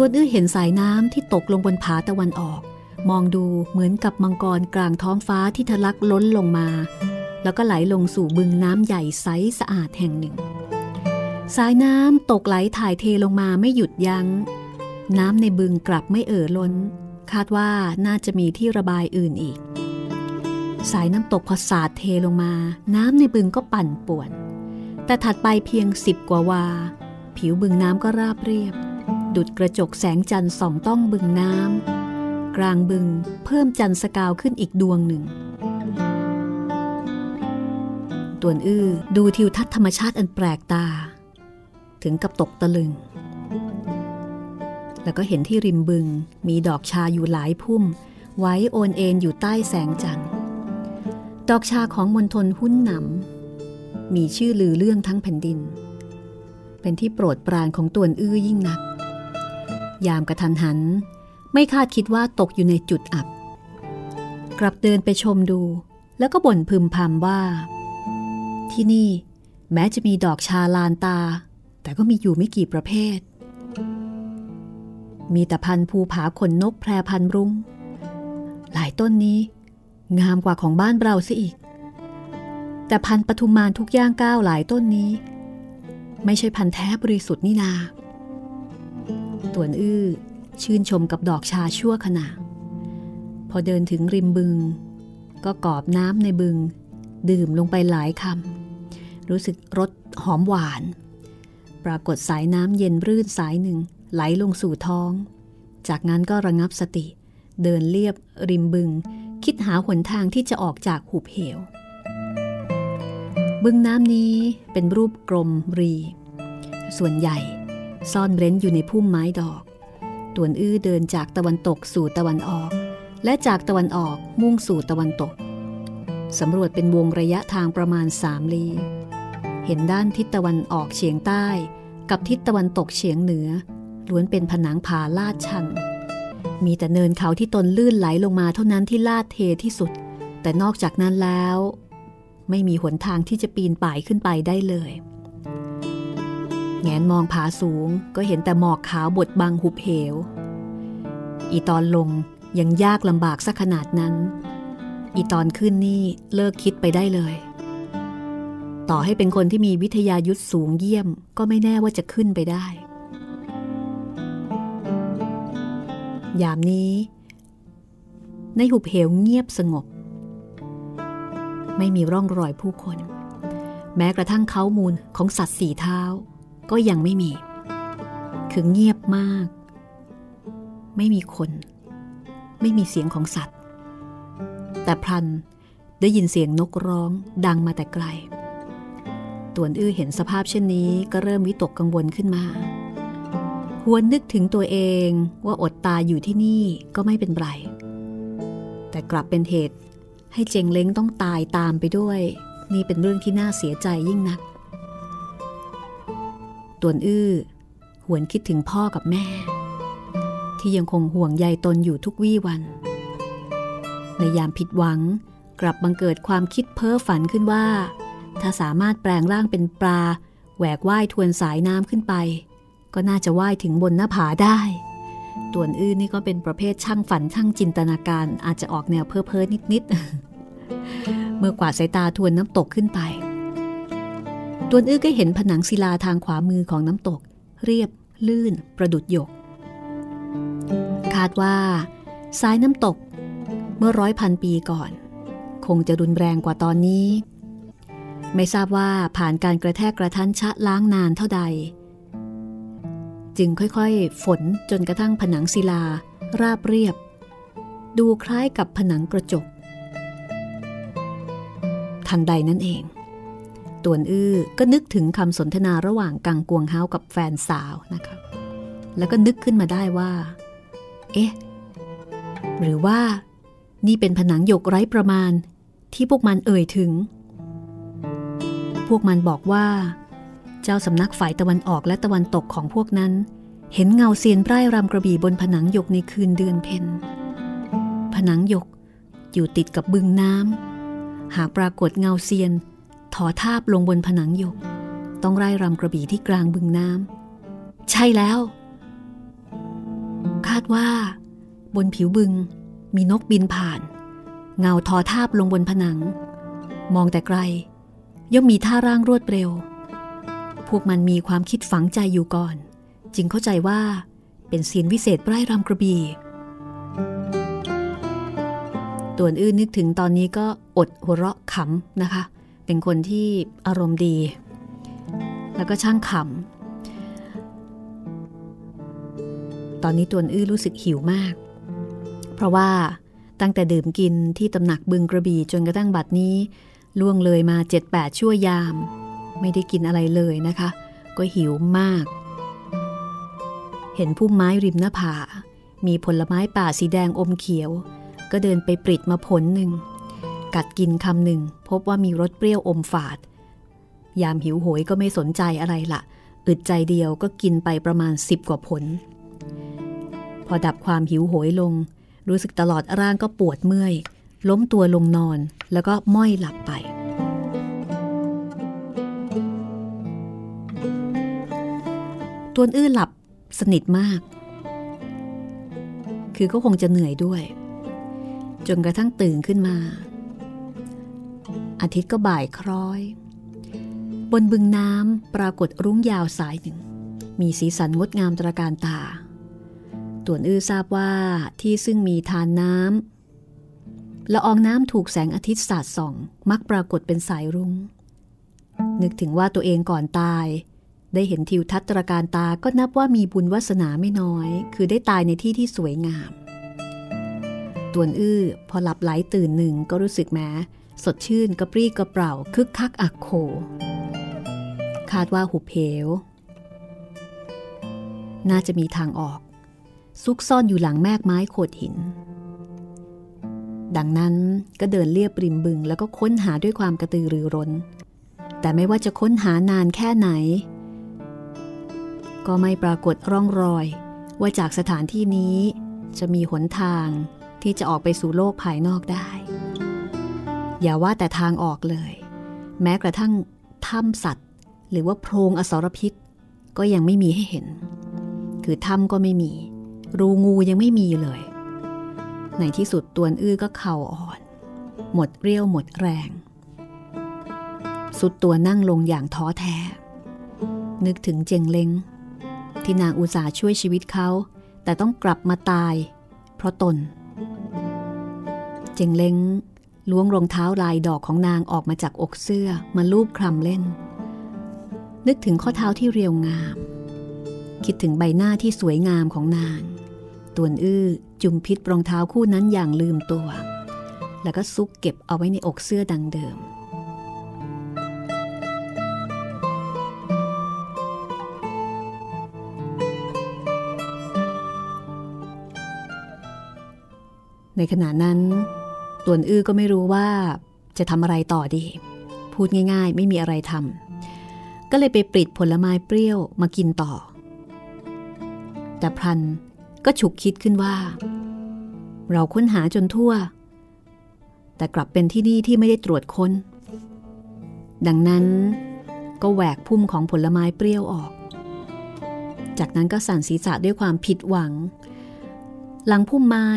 Speaker 2: ตวนอื้อเห็นสายน้ำที่ตกลงบนผาตะวันออก มองดูเหมือนกับมังกรกลางท้องฟ้าที่ทะลักล้นลงมา แล้วก็ไหลลงสู่บึงน้ำใหญ่ใสสะอาดแห่งหนึ่ง สายน้ำตกไหลถ่ายเทลงมาไม่หยุดยัง้ง น้ำในบึงกลับไม่เอ่อล้น คาดว่าน่าจะมีที่ระบายอื่นอีก สายน้ำตกพอสาดเทลงมา น้ำในบึงก็ปั่นป่วน แต่ถัดไปเพียงสิบกว่าวา ผิวบึงน้ำก็ราบเรียบ ดุดกระจกแสงจันทร์ส่องต้องบึงน้ำกลางบึงเพิ่มจันทร์สกาวขึ้นอีกดวงหนึ่งตวนอื้อดูทิวทัศน์ธรรมชาติอันแปลกตา ถึงกับตกตะลึง แล้วก็เห็นที่ริมบึงมีดอกชาอยู่หลายพุ่ม ไว้โอนเอ็นอยู่ใต้แสงจันทร์ดอกชาของมณฑลหุ้นหนำมีชื่อลือเรื่องทั้งแผ่นดิน เป็นที่โปรดปรานของตวนอื้อยิ่งนัก ยามกระทันหัน ไม่คาดคิดว่าตกอยู่ในจุดอับ กลับเดินไปชมดู แล้วก็บ่นพึมพำว่า ที่นี่แม้จะมีดอกชาลานตา แต่ก็มีอยู่ไม่กี่ประเภท มีแต่พันธุ์ภูผาขนนกแพรพันรุง้ง หลายต้นนี้ งามกว่าของบ้านเราซะอีก แต่พันธุ์ปทุมมานทุกย่างก้าวหลายต้นนี้ ไม่ใช่พันธุ์แท้บริสุทธิ์นี่นา ตวนอื้อชื่นชมกับดอกชาชั่วขณะ พอเดินถึงริมบึง ก็กอบน้ำในบึง ดื่มลงไปหลายคำรู้สึกรสหอมหวาน ปรากฏสายน้ำเย็นรื่นสายหนึ่งไหลลงสู่ท้อง จากนั้นก็ระงับสติ เดินเลียบริมบึง คิดหาหนทางที่จะออกจากหุบเหว บึงน้ำนี้เป็นรูปกลมรี ส่วนใหญ่ ซ่อนเร้นอยู่ในพุ่มไม้ดอก ตวนอื้อเดินจากตะวันตกสู่ตะวันออก และจากตะวันออกมุ่งสู่ตะวันตกสำรวจเป็นวงระยะทางประมาณสามลีเห็นด้านทิศตะวันออกเฉียงใต้ กับทิศตะวันตกเฉียงเหนือล้วนเป็นผนังผาลาดชัน มีแต่เนินเขาที่ตนลื่นไหลลงมาเท่านั้นที่ลาดเทที่สุด แต่นอกจากนั้นแล้ว ไม่มีหนทางที่จะปีนป่ายขึ้นไปได้เลย แงนมองผาสูงก็เห็นแต่หมอกขาวบดบังหุบเหว อีตอนลงยังยากลำบากสักขนาดนั้น อีตอนขึ้นนี่เลิกคิดไปได้เลย ต่อให้เป็นคนที่มีวิทยายุทธสูงเยี่ยมก็ไม่แน่ว่าจะขึ้นไปได้ ยามนี้ ในหุบเหวเงียบสงบ ไม่มีร่องรอยผู้คน แม้กระทั่งเขามูลของสัตว์สี่เท้า ก็ยังไม่มี คือเงียบมาก ไม่มีคน ไม่มีเสียงของสัตว์ แต่พลันได้ยินเสียงนกร้องดังมาแต่ไกล ตวนอื้อเห็นสภาพเช่นนี้ก็เริ่มวิตกกังวลขึ้นมา หวนนึกถึงตัวเองว่าอดตายอยู่ที่นี่ก็ไม่เป็นไร แต่กลับเป็นเหตุให้เจงเล้งต้องตายตามไปด้วย นี่เป็นเรื่องที่น่าเสียใจยิ่งนัก ตวนอื้อ หวนคิดถึงพ่อกับแม่ ที่ยังคงห่วงใยตนอยู่ทุกวี่วัน ในยามผิดหวังกลับบังเกิดความคิดเพ้อฝันขึ้นว่า ถ้าสามารถแปลงร่างเป็นปลา แหวกว่ายทวนสายน้ำขึ้นไป ก็น่าจะว่ายถึงบนหน้าผาได้ตวนอื้อนี่ก็เป็นประเภทช่างฝันช่างจินตนาการอาจจะออกแนวเพ้อเพ้อนิดๆเมื่อกวาดสายตาทวนน้ำตกขึ้นไป ตวนอื้อก็เห็นผนังศิลาทางขวามือของน้ำตก เรียบ ลื่น ประดุดหยก คาดว่าสายน้ำตก เมื่อร้อยพันปีก่อน คงจะรุนแรงกว่าตอนนี้ ไม่ทราบว่าผ่านการกระแทกกระทันชะล้างนานเท่าใด จึงค่อยๆ ฝนจนกระทั่งผนังศิลา ราบเรียบ ดูคล้ายกับผนังกระจก ทันใดนั่นเอง ตวนอื้อก็นึกถึงคำสนทนาระหว่างกังกวงเฮากับแฟนสาวนะคะ แล้วก็นึกขึ้นมาได้ว่า เอ๊ะ หรือว่านี่เป็นผนังหยกไร้ประมาณที่พวกมันเอ่ยถึง พวกมันบอกว่า เจ้าสำนักฝ่ายตะวันออกและตะวันตกของพวกนั้น เห็นเงาเซียนไร่รำกระบี่บนผนังหยกในคืนเดือนเพ็ญ ผนังหยกอยู่ติดกับบึงน้ำหากปรากฏเงาเซียน ถอทาบลงบนผนังหยก ต้องไร่รำกระบี่ที่กลางบึงน้ำ ใช่แล้ว คาดว่า บนผิวบึงมีนกบินผ่าน เงาทอทาบลงบนผนัง มองแต่ไกล ย่อมมีท่าร่างรวดเร็ว พวกมันมีความคิดฝังใจอยู่ก่อน จึงเข้าใจว่าเป็นเสียนวิเศษไร่รำกระบี่ตัวนอื้อนึกถึงตอนนี้ก็อดหัวเราะขำนะคะ เป็นคนที่อารมณ์ดี แล้วก็ช่างขำ ตอนนี้ตวนอื้อรู้สึกหิวมาก เพราะว่าตั้งแต่ดื่มกินที่ตำหนักบึงกระบี่จนกระทั่งบัดนี้ ล่วงเลยมาเจ็ดแปดชั่วยาม ไม่ได้กินอะไรเลยนะคะ ก็หิวมาก เห็นพุ่มไม้ริมหน้าผา มีผลไม้ป่าสีแดงอมเขียว ก็เดินไปปริดมาผลหนึ่ง กัดกินคำหนึ่งพบว่ามีรสเปรี้ยวอมฝาด ยามหิวโหยก็ไม่สนใจอะไรละอึดใจเดียวก็กินไปประมาณสิบกว่าผล พอดับความหิวโหยลง รู้สึกตลอดร่างก็ปวดเมื่อย ล้มตัวลงนอนแล้วก็ม้อยหลับไป ตัวอื้อหลับสนิทมาก คือก็คงจะเหนื่อยด้วย จนกระทั่งตื่นขึ้นมา อาทิตย์ก็บ่ายคล้อย บนบึงน้ำปรากฏรุ้งยาวสายหนึ่ง มีสีสันงดงามตระการตา ต่วนอื้อทราบว่าที่ซึ่งมีทานน้ำละอองน้ำถูกแสงอาทิตย์สาดส่อง มักปรากฏเป็นสายรุง้ง นึกถึงว่าตัวเองก่อนตาย ได้เห็นทิวทัศน์ตระการตาก็นับว่ามีบุญวาสนาไม่น้อย คือได้ตายในที่ที่สวยงามต่วนอื้อพอหลับไหลตื่นหนึ่งก็รู้สึกแม้ สดชื่นกระปรี้กระเปร่าคึกคักอักโข คาดว่าหุบเหว น่าจะมีทางออก ซุกซ่อนอยู่หลังแมกไม้โขดหิน ดังนั้นก็เดินเลียบริมบึงแล้วก็ค้นหาด้วยความกระตือรือร้น แต่ไม่ว่าจะค้นหานานแค่ไหน ก็ไม่ปรากฏร่องรอย ว่าจากสถานที่นี้จะมีหนทางที่จะออกไปสู่โลกภายนอกได้ อย่าว่าแต่ทางออกเลย แม้กระทั่งถ้ำสัตว์ หรือว่าโพรงอสรพิษ ก็ยังไม่มีให้เห็น คือถ้ำก็ไม่มี รูงูยังไม่มีเลย ในที่สุดตัวอื้อก็เข่าอ่อน หมดเรี่ยวหมดแรง สุดตัวนั่งลงอย่างท้อแท้ นึกถึงเจงเล้งที่นางอุตสาช่วยชีวิตเขา แต่ต้องกลับมาตาย เพราะตน เจงเล้ง ล้วงรองเท้าลายดอกของนางออกมาจากอกเสื้อมาลูบคลำเล่น นึกถึงข้อเท้าที่เรียวงาม คิดถึงใบหน้าที่สวยงามของนาง ตวนอื้อจุมพิษรองเท้าคู่นั้นอย่างลืมตัว แล้วก็ซุกเก็บเอาไว้ในอกเสื้อดังเดิม ในขณะนั้น ตวนอื้อก็ไม่รู้ว่าจะทำอะไรต่อดี พูดง่ายๆ ไม่มีอะไรทำก็เลยไปปริดผลไม้เปรี้ยวมากินต่อ แต่พลันก็ฉุกคิดขึ้นว่า เราค้นหาจนทั่ว แต่กลับเป็นที่นี่ที่ไม่ได้ตรวจค้น ดังนั้นก็แหวกพุ่มของผลไม้เปรี้ยวออก จากนั้นก็สั่นศีรษะด้วยความผิดหวัง หลังพุ่มไม้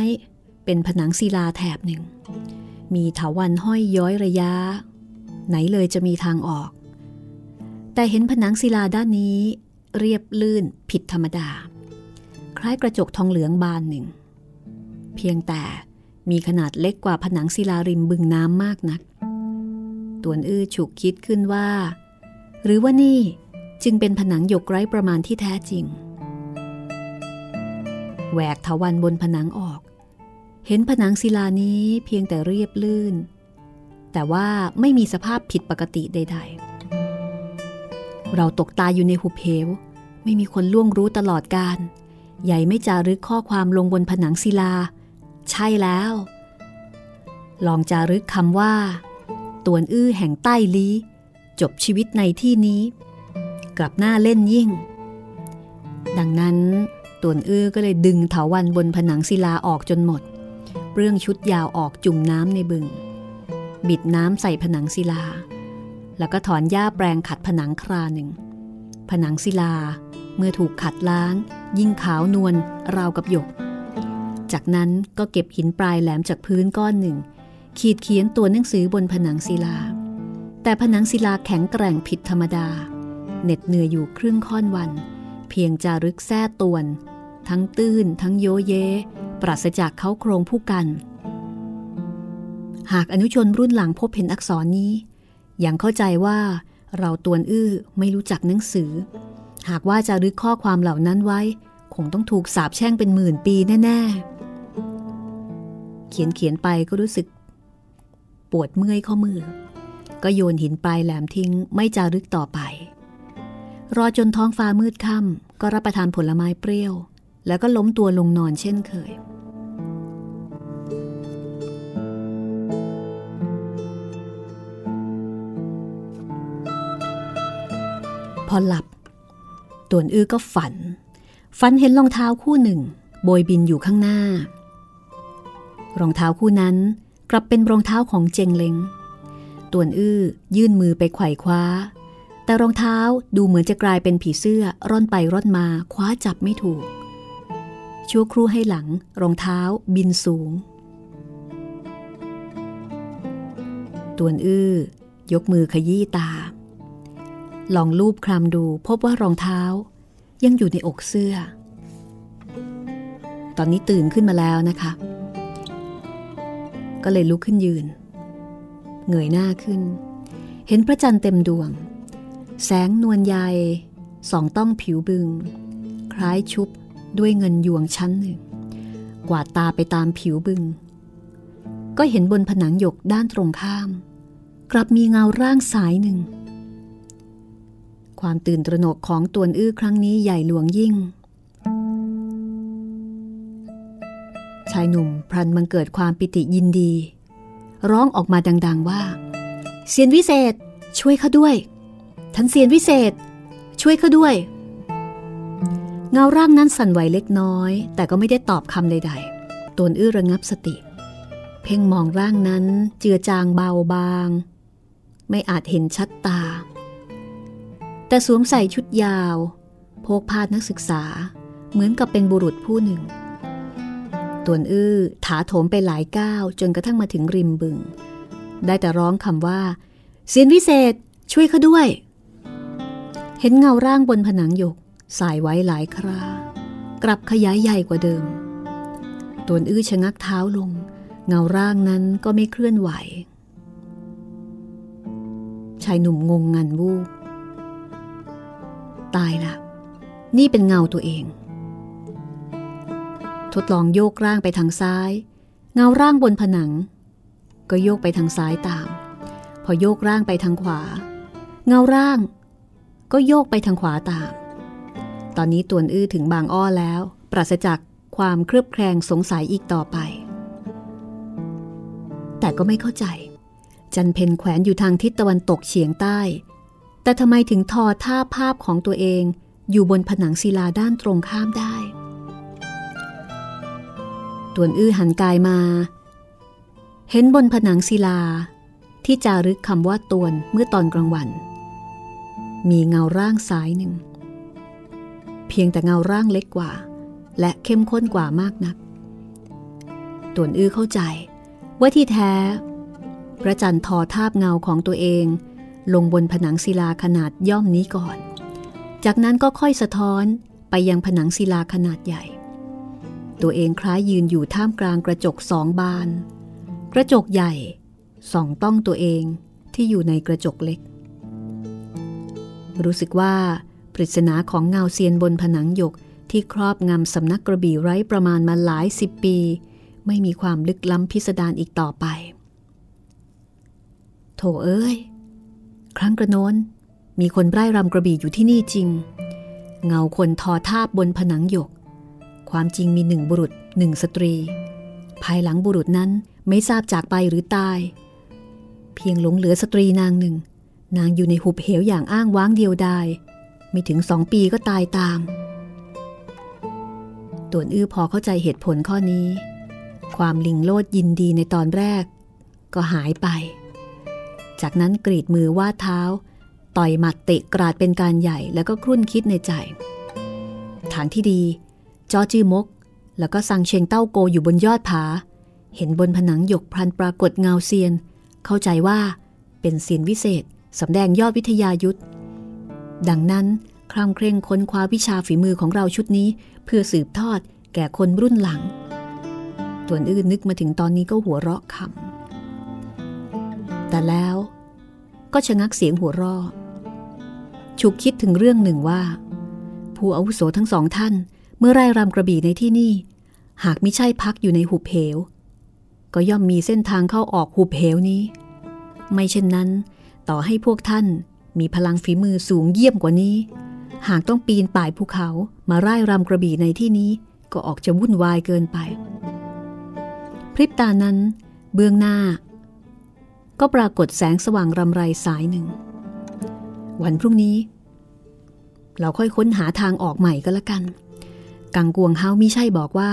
Speaker 2: เป็นผนังศิลาแถบหนึ่ง มีเถาวันห้อยย้อยระยะ ไหนเลยจะมีทางออก แต่เห็นผนังศิลาด้านนี้ เรียบลื่นผิดธรรมดา คล้ายกระจกทองเหลืองบานหนึ่ง เพียงแต่มีขนาดเล็กกว่าผนังศิลาริมบึงน้ำมากนัก ตวนอื้อฉุกคิดขึ้นว่า หรือว่านี่จึงเป็นผนังหยกไร้ประมาณที่แท้จริง แหวกถาวันบนผนังออก เห็นผนังศิลานี้เพียงแต่เรียบลื่น แต่ว่าไม่มีสภาพผิดปกติใด ๆ เราตกตายอยู่ในหุบเหว ไม่มีคนล่วงรู้ตลอดการ ใหญ่ไม่จารึกข้อความลงบนผนังศิลา ใช่แล้ว ลองจารึกคำว่า ตวนอื้อแห่งใต้ลีจบชีวิตในที่นี้ กลับหน้าเล่นยิ่ง ดังนั้นตวนอื้อก็เลยดึงเถาวันบนผนังศิลาออกจนหมด เรื่องชุดยาวออกจุ่มน้ำในบึง บิดน้ำใส่ผนังศิลา แล้วก็ถอนหญ้าแปลงขัดผนังคราหนึ่ง ผนังศิลาเมื่อถูกขัดล้าง ยิ่งขาวนวลราวกับหยก จากนั้นก็เก็บหินปลายแหลมจากพื้นก้อนหนึ่ง ขีดเขียนตัวหนังสือบนผนังศิลา แต่ผนังศิลาแข็งแกร่งผิดธรรมดาเหน็ดเหนื่อยอยู่ครึ่งค่อนวัน เพียงจารึกแท้ตวน ทั้งตื้น ทั้งโยเย ปราศจากเขาโครงผู้กัน หากอนุชนรุ่นหลังพบเห็นอักษรนี้ยังเข้าใจว่าเราตวนอื้อไม่รู้จักหนังสือ หากว่าจะรึกข้อความเหล่านั้นไว้ คงต้องถูกสาบแช่งเป็นหมื่นปีแน่ ๆ เขียนเขียนไปก็รู้สึก ปวดเมื่อยข้อมือ ก็โยนหินปลายแหลมทิ้งไม่จารึกต่อไป รอจนท้องฟ้ามืดค่ำก็รับประทานผลไม้เปรี้ยว แล้วก็ล้มตัวลงนอนเช่นเคย พอหลับต่วนอื้อก็ฝัน ฝันเห็นรองเท้าคู่หนึ่ง โบยบินอยู่ข้างหน้า รองเท้าคู่นั้นกลับเป็นรองเท้าของเจงเล้งต่วนอื้อยื่นมือไปไขว่คว้า แต่รองเท้าดูเหมือนจะกลายเป็นผีเสื้อร่อนไปร่อนมาคว้าจับไม่ถูก ชั่วครู่ให้หลัง รองเท้าบินสูง ตวนอื้อยกมือขยี้ตา ลองลูบคลำดูพบว่ารองเท้า ยังอยู่ในอกเสื้อ ตอนนี้ตื่นขึ้นมาแล้วนะคะ ก็เลยลุกขึ้นยืน เงยหน้าขึ้น เห็นพระจันทร์เต็มดวง แสงนวลใยสองต้องผิวบึง คล้ายชุบ ด้วยเงินยวงชั้นหนึ่ง กวาดตาไปตามผิวบึง ก็เห็นบนผนังหยกด้านตรงข้าม กลับมีเงาร่างสายหนึ่ง ความตื่นตระหนกของตวนอื้อครั้งนี้ใหญ่หลวงยิ่ง ชายหนุ่มพลันบังเกิดความปิติยินดี ร้องออกมาดัง ๆว่าเซียนวิเศษ ช่วยข้าด้วย ท่านเซียนวิเศษ ช่วยข้าด้วย เงาร่างนั้นสั่นไหวเล็กน้อย แต่ก็ไม่ได้ตอบคำใดๆตนอื้อระงับสติ เพ่งมองร่างนั้นเจือจางเบาบาง ไม่อาจเห็นชัดตา แต่สวมใส่ชุดยาว โพกพาดนักศึกษา เหมือนกับเป็นบุรุษผู้หนึ่งตวนอื้อถาโถมไปหลายก้าวจนกระทั่งมาถึงริมบึง ได้แต่ร้องคำว่า เสียนวิเศษ ช่วยเขาด้วย เห็นเงาร่างบนผนังหยก สายไว้หลายครากลับขยายใหญ่กว่าเดิมตวนอื้อชะงักเท้าลง เงาร่างนั้นก็ไม่เคลื่อนไหว ชายหนุ่มงงงันวูบตายละ นี่เป็นเงาตัวเอง ทดลองโยกร่างไปทางซ้าย เงาร่างบนผนัง ก็โยกไปทางซ้ายตาม พอโยกร่างไปทางขวา เงาร่าง ก็โยกไปทางขวาตาม ตอนนี้ตวนอื้อถึงบางอ้อแล้ว ปราศจากความเครือบแคลงสงสัยอีกต่อไป แต่ก็ไม่เข้าใจ จันเพนแขวนอยู่ทางทิศตะวันตกเฉียงใต้ แต่ทำไมถึงทอท่าภาพของตัวเองอยู่บนผนังศิลาด้านตรงข้ามได้ตวนอื้อหันกายมา เห็นบนผนังศิลา ที่จารึกคำว่าตวนเมื่อตอนกลางวัน มีเงาร่างสายหนึ่ง เพียงแต่เงาร่างเล็กกว่า และเข้มข้นกว่ามากนักตวนอื้อเข้าใจ ว่าที่แท้ พระจันทร์ทอทาบเงาของตัวเอง ลงบนผนังศิลาขนาดย่อมนี้ก่อน จากนั้นก็ค่อยสะท้อนไปยังผนังศิลาขนาดใหญ่ ตัวเองคล้ายยืนอยู่ท่ามกลางกระจกสองบาน กระจกใหญ่ส่องต้องตัวเองที่อยู่ในกระจกเล็ก รู้สึกว่า ปริศนาของเงาเซียนบนผนังหยกที่ครอบงำสำนักกระบี่ไร้ประมาณมาหลายสิบปี ไม่มีความลึกล้ำพิสดารอีกต่อไป โถเอ้ย ครั้งกระโน้น มีคนไร้รำกระบี่อยู่ที่นี่จริง เงาคนทอทาบบนผนังหยก ความจริงมีหนึ่งบุรุษหนึ่งสตรี ภายหลังบุรุษนั้นไม่ทราบจากไปหรือตาย เพียงหลงเหลือสตรีนางหนึ่ง นางอยู่ในหุบเหวอย่างอ้างว้างเดียวดาย ไม่ถึงสองปีก็ตายตามต่วนอื้อพอเข้าใจเหตุผลข้อนี้ ความลิงโลดยินดีในตอนแรก ก็หายไป จากนั้นกรีดมือวาดเท้า ต่อยหมัดเตะกราดเป็นการใหญ่แล้วก็ครุ่นคิดในใจ ทางที่ดี จอจื้อมก แล้วก็สังเชงเต้าโกอยู่บนยอดผา เห็นบนผนังหยกพลันปรากฏเงาเซียน เข้าใจว่าเป็นเซียนวิเศษสำแดงยอดวิทยายุทธ ดังนั้นคร่ำเคร่งค้นคว้าวิชาฝีมือของเราชุดนี้ เพื่อสืบทอดแก่คนรุ่นหลังตัวอื่นนึกมาถึงตอนนี้ก็หัวเราะคำแต่แล้วก็ชะงักเสียงหัวเราะฉุกคิดถึงเรื่องหนึ่งว่า ผู้อาวุโสทั้งสองท่านเมื่อไร่รำกระบี่ในที่นี่ หากไม่ใช่พักอยู่ในหุบเหว ก็ย่อมมีเส้นทางเข้าออกหุบเหวนี้ ไม่เช่นนั้น ต่อให้พวกท่าน มีพลังฝีมือสูงเยี่ยมกว่านี้ หากต้องปีนป่ายภูเขามาไร่รำกระบี่ในที่นี้ก็ออกจะวุ่นวายเกินไป พริบตานั้น เบื้องหน้า ก็ปรากฏแสงสว่างรำไรสายหนึ่ง วันพรุ่งนี้ เราค่อยค้นหาทางออกใหม่ก็แล้วกัน กังกวงเฮามิใช่บอกว่า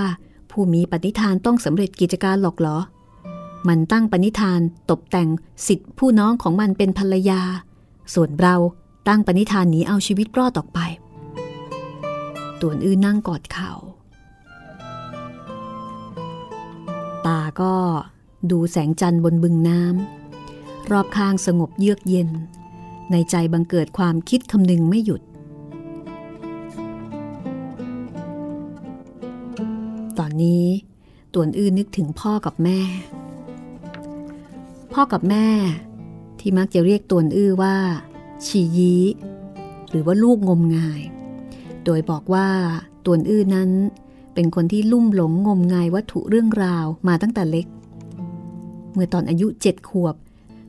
Speaker 2: ผู้มีปณิธานต้องสำเร็จกิจการหรอกเหรอ มันตั้งปณิธานตกแต่งสิทธิผู้น้องของมันเป็นภรรยา ส่วนเราตั้งปณิธานหนีเอาชีวิตรอดออกไปต่วนอื้อนั่งกอดเขา่า ตาก็ดูแสงจันทร์บนบึงน้ำรอบข้างสงบเยือกเย็น ในใจบังเกิดความคิดคำนึงไม่หยุด ตอนนี้ต่วนอื้อนึกถึงพ่อกับแม่ พ่อกับแม่ ที่มักจะเรียกต่วนอื้อว่าชียีหรือว่าลูกงมงาย โดยบอกว่าต่วนอื้อนั้น เป็นคนที่ลุ่มหลงงมงายวัตถุเรื่องราวมาตั้งแต่เล็ก เมื่อตอนอายุเจ็ดขวบ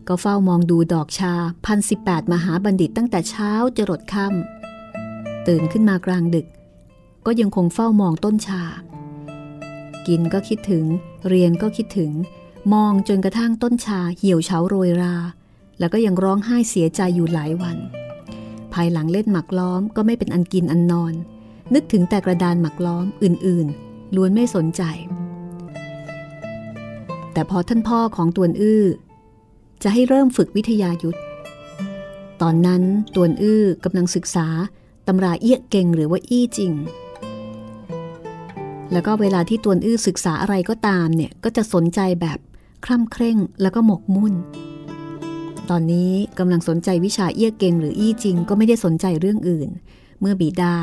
Speaker 2: ก็เฝ้ามองดูดอกชาพันสิบแปดมหาบัณฑิตตั้งแต่เช้าจรดค่ำตื่นขึ้นมากลางดึก ก็ยังคงเฝ้ามองต้นชา กินก็คิดถึง เรียนก็คิดถึง มองจนกระทั่งต้นชาเหี่ยวเฉาโรยรา แล้วก็ยังร้องไห้เสียใจอยู่หลายวัน ภายหลังเล่นหมักล้อมก็ไม่เป็นอันกินอันนอน นึกถึงแต่กระดานหมักล้อมอื่นๆ ล้วนไม่สนใจ แต่พอท่านพ่อของตวนอื้อ จะให้เริ่มฝึกวิทยายุทธตอนนั้นตวนอื้อกำลังศึกษาตำราเอี้ยเก่งหรือว่าอี้จริง แล้วก็เวลาที่ตวนอื้อศึกษาอะไรก็ตามเนี่ยก็จะสนใจแบบคร่ำเคร่งแล้วก็หมกมุ่น ตอนนี้กำลังสนใจวิชาเอี้ยเก่งหรืออี้จริงก็ไม่ได้สนใจเรื่องอื่น เมื่อบิดา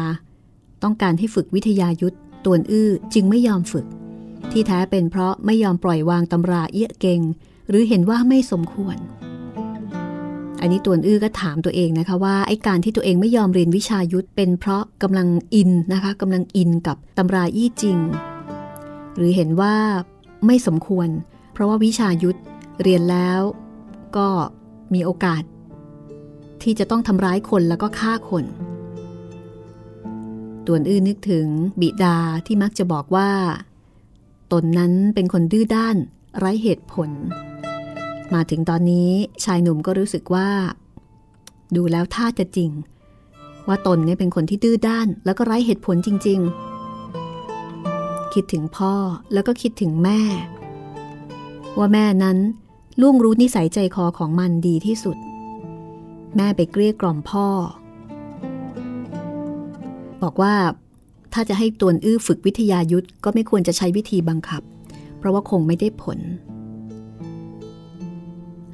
Speaker 2: ต้องการให้ฝึกวิทยายุทธตวนอื้อจึงไม่ยอมฝึก ที่แท้เป็นเพราะไม่ยอมปล่อยวางตำราเอี้ยเก่งหรือเห็นว่าไม่สมควร อันนี้ตวนอื้อก็ถามตัวเองนะคะว่าไอ้การที่ตัวเองไม่ยอมเรียนวิชายุทธเป็นเพราะกำลังอินนะคะกำลังอินกับตำราอี้จริง หรือเห็นว่าไม่สมควร เพราะว่าวิชายุทธเรียนแล้วก็ มีโอกาส ที่จะต้องทำร้ายคนแล้วก็ฆ่าคนต่วนอื้อนึกถึงบิดาที่มักจะบอกว่า ตนนั้นเป็นคนดื้อด้านไร้เหตุผล มาถึงตอนนี้ชายหนุ่มก็รู้สึกว่า ดูแล้วท่าจะจริง ว่าตนเนี่ยเป็นคนที่ดื้อด้านแล้วก็ไร้เหตุผลจริง ๆ คิดถึงพ่อแล้วก็คิดถึงแม่ ว่าแม่นั้น ล่วงรู้นิสัยใจคอของมันดีที่สุด แม่ไปเกลี้ยกล่อมพ่อ บอกว่าถ้าจะให้ตวนอื้อฝึกวิทยายุทธก็ไม่ควรจะใช้วิธีบังคับ เพราะว่าคงไม่ได้ผล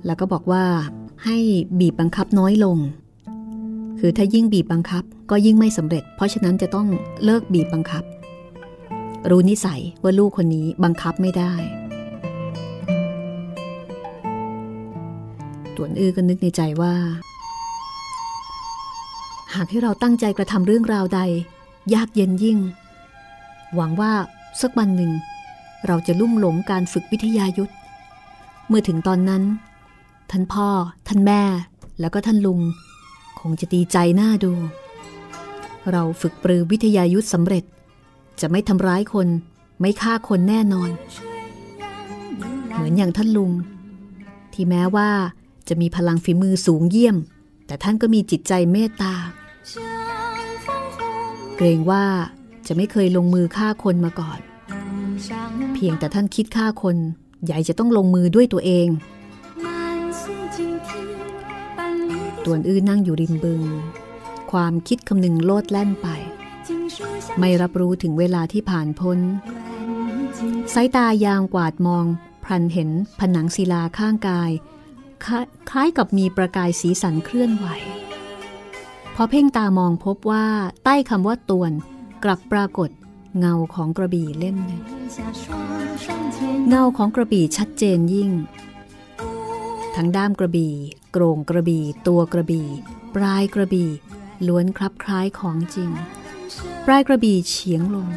Speaker 2: แล้วก็บอกว่าให้บีบบังคับน้อยลง คือถ้ายิ่งบีบบังคับก็ยิ่งไม่สำเร็จ เพราะฉะนั้นจะต้องเลิกบีบบังคับ รู้นิสัยว่าลูกคนนี้บังคับไม่ได้ วนอื้อก็นึกในใจว่า หากให้เราตั้งใจกระทำเรื่องราวใด ยากเย็นยิ่ง หวังว่าสักวันหนึ่ง เราจะลุ่มหลงการฝึกวิทยายุทธเมื่อถึงตอนนั้น ท่านพ่อ ท่านแม่ แล้วก็ท่านลุง คงจะดีใจหน้าดู เราฝึกปรือวิทยายุทธสำเร็จ จะไม่ทำร้ายคน ไม่ฆ่าคนแน่นอน เหมือนอย่างท่านลุงที่แม้ว่า จะมีพลังฝีมือสูงเยี่ยม แต่ท่านก็มีจิตใจเมตตา เกรงว่าจะไม่เคยลงมือฆ่าคนมาก่อน เพียงแต่ท่านคิดฆ่าคน ใหญ่จะต้องลงมือด้วยตัวเองตวนอื้อนั่งอยู่ริมบึง ความคิดคำนึงโลดแล่นไป ไม่รับรู้ถึงเวลาที่ผ่านพ้น สายตายางกวาดมอง พลันเห็นผนังศิลาข้างกาย คล้ายกับมีประกายสีสันเคลื่อนไหว พอเพ่งตามองพบว่าใต้คำว่าตวนกลับปรากฏเงาของกระบี่เล่มหนึ่งเงาของกระบี่ชัดเจนยิ่ง ทั้งด้ามกระบี่โกรงกระบี่ตัวกระบี่ปลายกระบี่ล้วนคลับคล้ายของจริง ปลายกระบี่เฉียงลง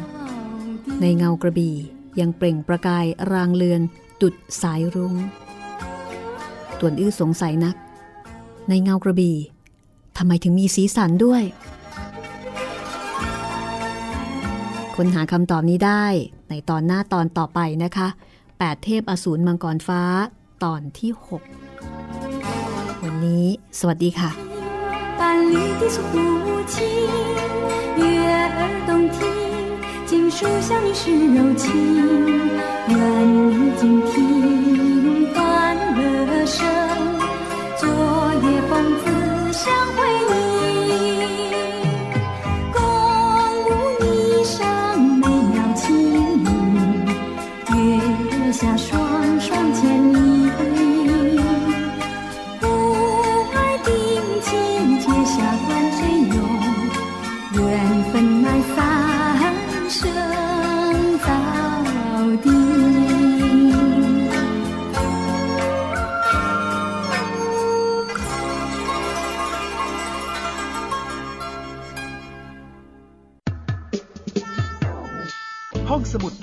Speaker 2: ในเงากระบี่ยังเปล่งประกายรางเลือนดุดสายรุง้ง ตวนอื้อสงสัยนัก ในเงากระบี่ทำไมถึงมีสีสันด้วยค้นหาคำตอบนี้ได้ในตอนหน้าตอนต่อไปนะคะ 8 เทพอสูรมังกรฟ้าตอนที่ 6 วันนี้ สวัสดีค่ะ
Speaker 7: 半里的树情，悦耳动听，锦书香你是柔情，愿你静听欢乐 声，昨夜风子相会你。